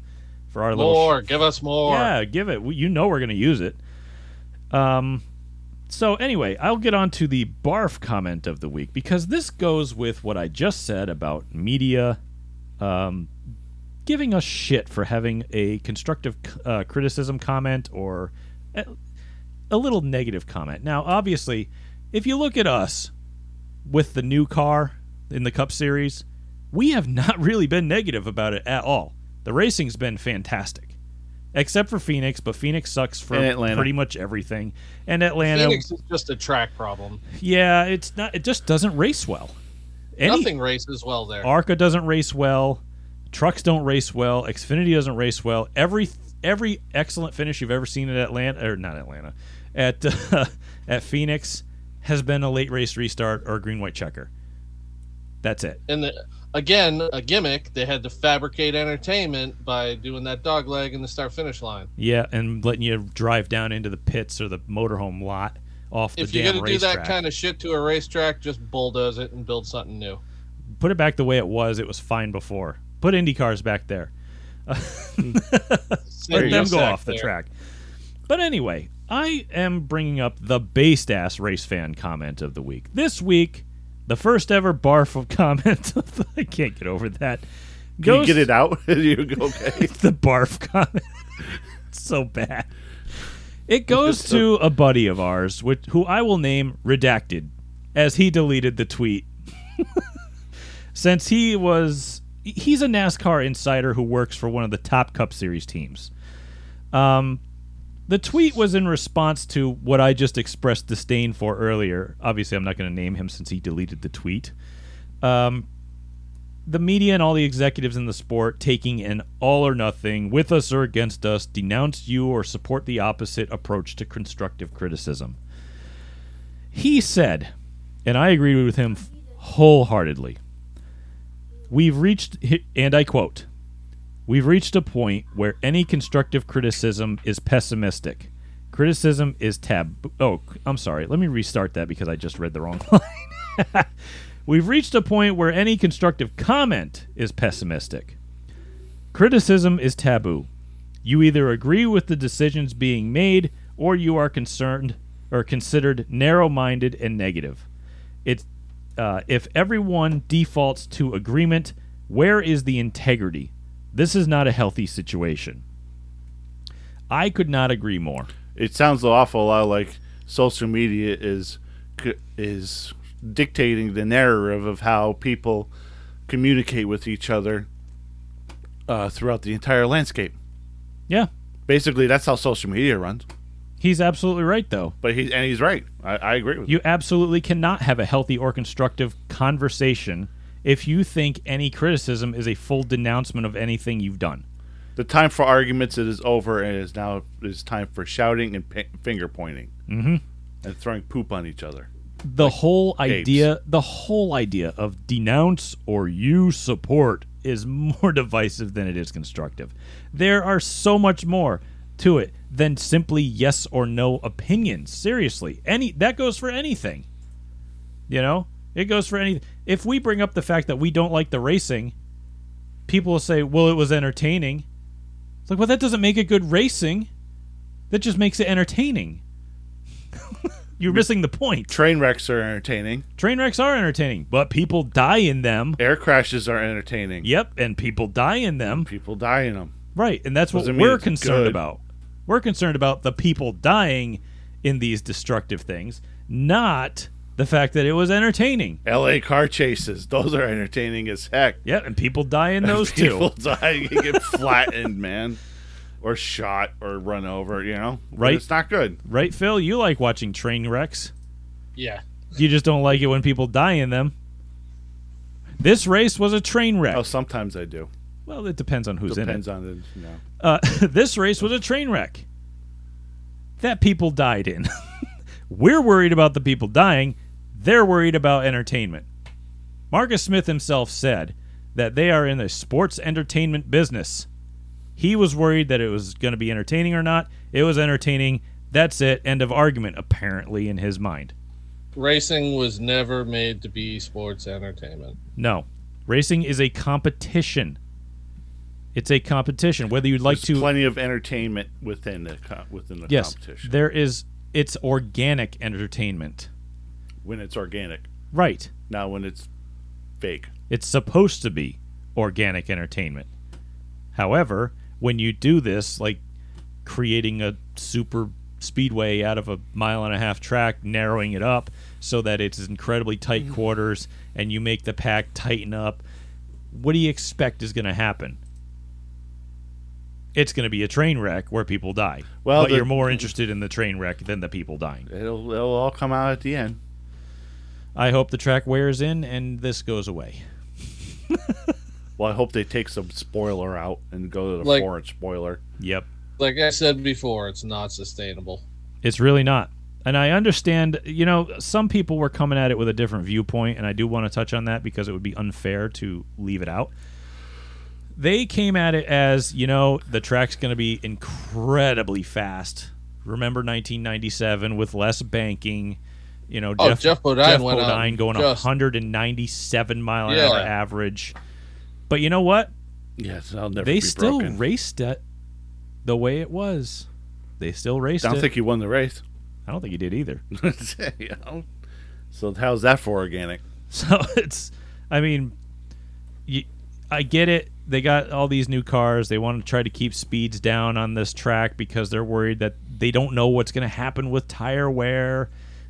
for our little. More, give us more. Yeah, give it. We- You know we're going to use it. Um, so anyway, I'll get on to the barf comment of the week because this goes with what I just said about media um, giving us shit for having a constructive uh, criticism comment or a, a little negative comment. Now, obviously, if you look at us with the new car in the Cup Series, we have not (laughs) really been negative about it at all. The racing's been fantastic, except for Phoenix, but Phoenix sucks for Atlanta. pretty much everything. And Atlanta, Phoenix is just a track problem. yeah, it's not. It just doesn't race well. Any, Nothing races well there. Arca doesn't race well. Trucks don't race well. Xfinity doesn't race well. Every every excellent finish you've ever seen at Atlanta or not Atlanta, at uh, (laughs) at Phoenix has been a late race restart or a green white checker. That's it. and the, again, a gimmick. They had to fabricate entertainment by doing that dog leg in the start finish line. Yeah, and letting you drive down into the pits or the motorhome lot off the If you're gonna do that kind of shit to a racetrack, just bulldoze it and build something new. Put it back the way it was. It was fine before. Put Indy cars back there. (laughs) Let them go off the there. track. But anyway, I am bringing up the based ass race fan comment of the week. This week, the first ever barf of comment. (laughs) I can't get over that. Can you get it out? (laughs) you go, okay. (laughs) the barf comment. So bad. It goes to a buddy of ours, which, who I will name Redacted, as he deleted the tweet. Since he was. He's a NASCAR insider who works for one of the top Cup Series teams. Um, the tweet was in response to what I just expressed disdain for earlier. Obviously, I'm not going to name him since he deleted the tweet. Um, the media and all the executives in the sport taking an all or nothing, with us or against us, denounce you or support the opposite approach to constructive criticism. He said, and I agree with him wholeheartedly. We've reached, and I quote, We've reached a point where any constructive criticism is pessimistic. Criticism is tab. Oh, I'm sorry. Let me restart that because I just read the wrong (laughs) line. We've reached a point where any constructive comment is pessimistic. Criticism is taboo. You either agree with the decisions being made or you are concerned or considered narrow minded and negative. It's, uh, if everyone defaults to agreement, where is the integrity? This is not a healthy situation. I could not agree more. It sounds an awful lot like social media is is dictating the narrative of how people communicate with each other uh, throughout the entire landscape. Yeah, Basically, that's how social media runs. he's absolutely right, though. But he and he's right. I, I agree with You absolutely cannot have a healthy or constructive conversation if you think any criticism is a full denouncement of anything you've done. The time for arguments it is over, and it is now it is time for shouting and p- finger pointing Mm-hmm. and throwing poop on each other. The whole apes. idea, the whole idea of denounce or you support is (laughs) more divisive than it is constructive. There are so much more to it than simply yes or no opinions. Seriously, any that goes for anything. You know, it goes for any. If we bring up the fact that we don't like the racing, people will say, "Well, it was entertaining." It's like, well, that doesn't make it good racing. That just makes it entertaining. (laughs) You're missing the point. Train wrecks are entertaining. Train wrecks are entertaining, but people die in them. Air crashes are entertaining. Yep, and people die in them. People die in them. Right, and that's what Doesn't mean we're concerned good. about. We're concerned about the people dying in these destructive things, not the fact that it was entertaining. L.A. car chases. Those are entertaining as heck. Yep, and people die in those People too. People (laughs) die. You get flattened, man, or shot, or run over. You know, But Right. It's not good. Right, Phil? You like watching train wrecks. Yeah. You just don't like it when people die in them. This race was a train wreck. Oh, sometimes I do. Well, it depends on who's Depends in it. Depends on the. You know. Uh, (laughs) this race was a train wreck that people died in. (laughs) We're worried about the people dying. They're worried about entertainment. Marcus Smith himself said that they are in the sports entertainment business. He was worried that it was going to be entertaining or not. It was entertaining. That's it. End of argument, apparently, in his mind. Racing was never made to be sports entertainment. No. Racing is a competition. It's a competition. Whether you'd like There's to. plenty of entertainment within the within the yes. competition There is. It's organic entertainment. When it's organic. Right. Now when it's fake. It's supposed to be organic entertainment. However, when you do this, like creating a super speedway out of a mile and a half track, narrowing it up so that it's incredibly tight mm. quarters, and you make the pack tighten up, what do you expect is going to happen? It's going to be a train wreck where people die. Well, but the- you're more interested in the train wreck than the people dying. It'll it'll all come out at the end. I hope the track wears in and this goes away. Well, I hope they take some spoiler out and go to the Like- four inch spoiler. Yep. Like I said before, it's not sustainable. It's really not. And I understand, you know, some people were coming at it with a different viewpoint, and I do want to touch on that because it would be unfair to leave it out. They came at it as, you know, the track's going to be incredibly fast. Remember 1997 with less banking, you know, Oh, Jeff, Geoff Bodine Jeff went out going just- 197 mile an hour Yeah. average. But you know what? Yes, I'll never They be still broken. raced it the way it was. They still raced I don't it. think he won the race. I don't think he did either. (laughs) You know? So how's that for organic? (laughs) So it's, I mean, you, I get it. They got all these new cars. They want to try to keep speeds down on this track because they're worried that they don't know what's going to happen with tire wear.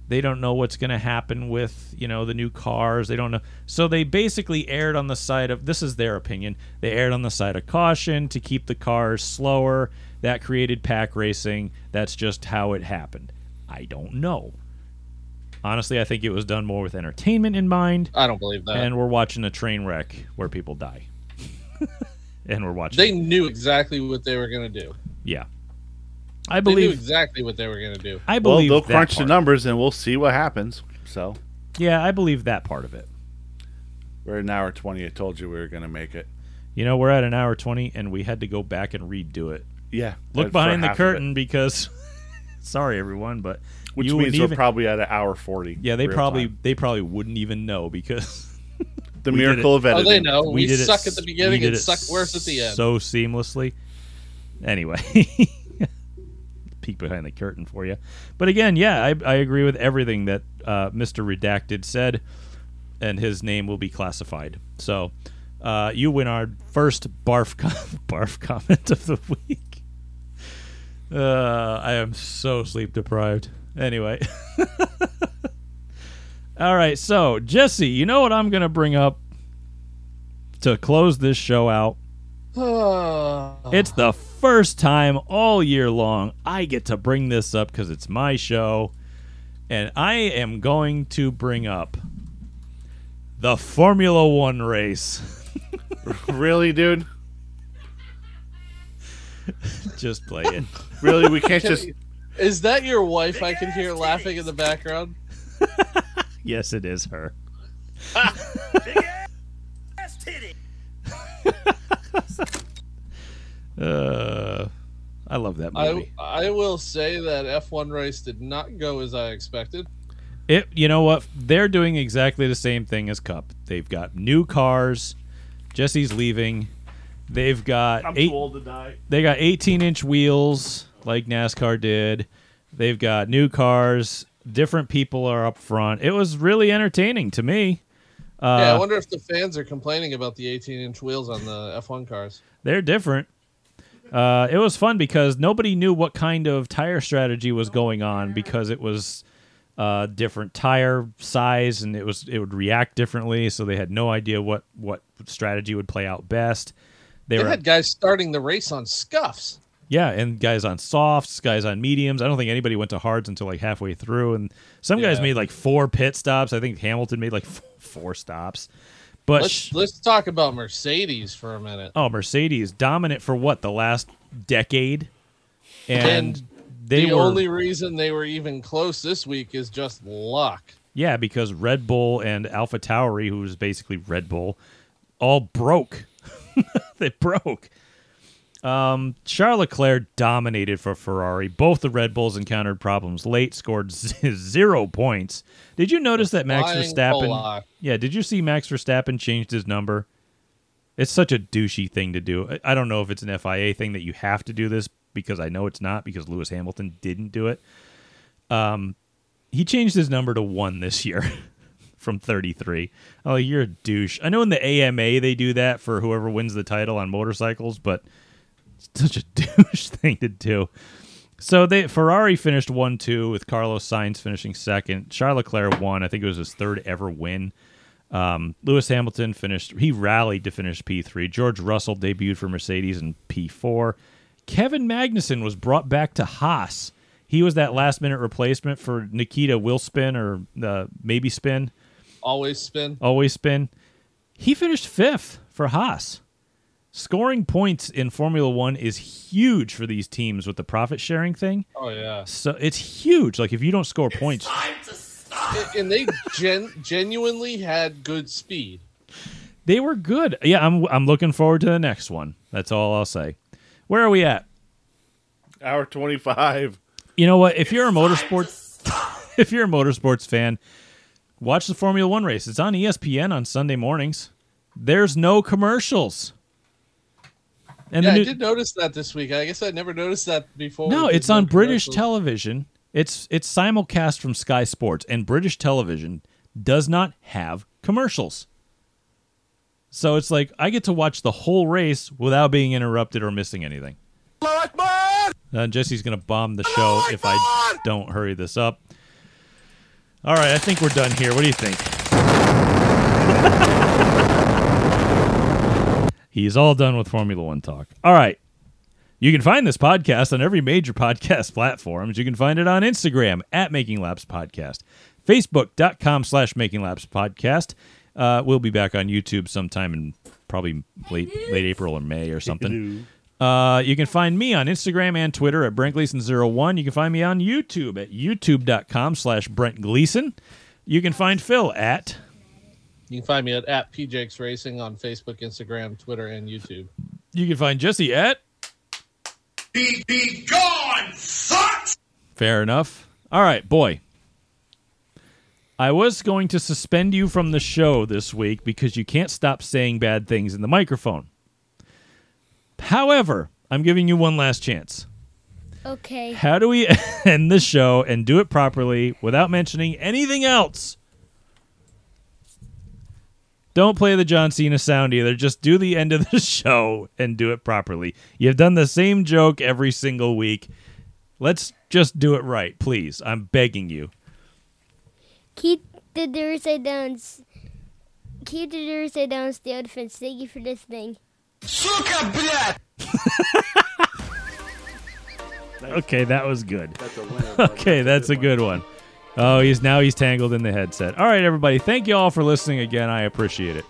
They don't know what's going to happen with, you know, the new cars. They don't know. So they basically aired on the side of this is their opinion. They aired on the side of caution to keep the cars slower. That created pack racing. That's just how it happened. I don't know. Honestly, I think it was done more with entertainment in mind I don't believe that. and we're watching a train wreck where people die. (laughs) and we're watching. they knew exactly what they were going to do. yeah, I They knew believe. exactly what they were going to do. I Well, believe they'll crunch the numbers and we'll see what happens. So Yeah, I believe that part of it. we're at an hour twenty. I told you we were going to make it. You know, we're at an hour twenty, and we had to go back and redo it. Yeah. Look behind the half of it. curtain because, (laughs) sorry everyone, but which you means wouldn't we're even. probably at an hour forty. yeah, they probably time. they probably wouldn't even know because (laughs) the miracle of editing. Oh, they know. We, did suck s- at the beginning did and it suck worse at the end. so seamlessly. Anyway, (laughs) peek behind the curtain for you. But again, yeah, I, I agree with everything that uh, Mr. Redacted said, and his name will be classified. So, uh, you win our first barf com- (laughs) barf comment of the week. Uh, I am so sleep deprived. Anyway. (laughs) All right, so Jesse, you know what I'm going to bring up to close this show out? (sighs) It's the first time all year long I get to bring this up because it's my show. And I am going to bring up the Formula One race. (laughs) really, dude? (laughs) Just play it. (laughs) Really? We can't just. Is that your wife? I can hear laughing in the background. yes, it is her. Uh, I love that movie. I I will say that F1 race did not go as I expected. It, you know what? They're doing exactly the same thing as Cup. They've got new cars. Jesse's leaving. They've got I'm eight. too old to die. They got 18 inch wheels like NASCAR did. They've got new cars. Different people are up front. It was really entertaining to me. yeah, I Uh, wonder if the fans are complaining about the 18 inch wheels on the F1 cars. they're different. Uh, it was fun because nobody knew what kind of tire strategy was going on because it was uh, different tire size and it was it would react differently. So they had no idea what what strategy would play out best. They, They were had guys starting the race on scuffs. yeah, and guys on softs, guys on mediums. I don't think anybody went to hards until like halfway through, and some guys made like four pit stops. I think Hamilton made like f- (laughs) four stops. But Let's let's talk about Mercedes for a minute. oh, Mercedes dominant for what the last decade, and, And they the were only reason they were even close this week is just luck. Yeah, because Red Bull and Alpha Tauri, who was basically Red Bull, all broke. (laughs) they broke. Um, Charles Leclerc dominated for Ferrari. Both the Red Bulls encountered problems late, scored z- (laughs) zero points. Did you notice that Max Flying Verstappen? Pollock. Yeah, did you see Max Verstappen changed his number? It's such a douchey thing to do. I- I don't know if it's an FIA thing that you have to do this because I know it's not because Lewis Hamilton didn't do it. Um, he changed his number to one this year (laughs) from 33. Oh, you're a douche. I know in the AMA they do that for whoever wins the title on motorcycles, but such a (laughs) douche thing to do. So they Ferrari finished one two with Carlos Sainz finishing second. Charles Leclerc won. I think it was his third ever win. Um, Lewis Hamilton finished. He rallied to finish P three. George Russell debuted for Mercedes in P four. Kevin Magnussen was brought back to Haas. He was that last minute replacement for Nikita Will Spin or uh, maybe Spin, Always spin. always Spin. He finished fifth for Haas. Scoring points in Formula One is huge for these teams with the profit sharing thing. Oh yeah. So it's huge. Like if you don't score points, And- and they gen- genuinely had good speed. they were good. Yeah, I'm I'm looking forward to the next one. That's all I'll say. Where are we at? Hour 25. You know what? If you're a motorsports (laughs) if you're a motorsports fan, watch the Formula 1 race. It's on ESPN on Sunday mornings. There's no commercials. And yeah, the I did notice that this week. I guess I never noticed that before. No, it's on British television. It's it's simulcast from Sky Sports, and British television does not have commercials. So it's like I get to watch the whole race without being interrupted or missing anything. Uh, Jesse's gonna bomb the show if I don't hurry this up. All right, I think we're done here. What do you think? (laughs) He's all done with Formula One talk. All right. You can find this podcast on every major (laughs) podcast platforms. You can find it on Instagram at Making Laps Podcast, Facebook.com slash Making Laps Podcast. Uh, we'll be back on YouTube sometime in probably late late April or May or something. Uh, you can find me on Instagram and Twitter at Brent Gleason01. You can find me on YouTube at youtube.com slash Brent Gleason. You can find Phil at You can find me at, at PJX Racing on Facebook, Instagram, Twitter, and YouTube. you can find Jesse at Be, be gone, fucks! Fair enough. All right, boy. I was going to suspend you from the show this week because you can't stop saying bad things in the microphone. However, I'm giving you one last chance. Okay. How do we (laughs) end the show and do it properly without mentioning anything else? Don't play the John Cena sound either. Just do the end of the (laughs) show and do it properly. You've done the same joke every single week. Let's just do it right, please. I'm begging you. Keep the doors side down. Keep the doors side down. Stay on defense. Thank you for listening. (laughs) Okay, that was good. That's a winner. (laughs) Okay, that's a good one. Oh, he's now he's tangled in the headset. All right, everybody. Thank you all for listening again. I appreciate it.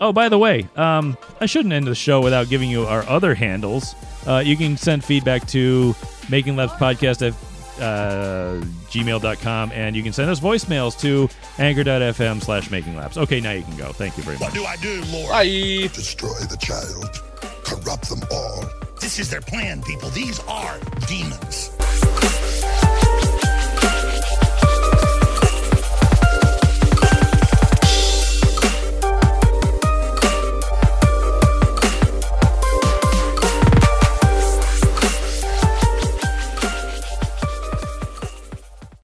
Oh, by the way, um, I shouldn't end the show without giving you our other handles. Uh, you can send feedback to Making Laps Podcast at uh, gmail.com, and you can send us voicemails to anchor.fm slash making laps. Okay, now you can go. Thank you very much. What do I do, Lord? Bye. Destroy the child. Corrupt them all. This is their plan, people. These are demons.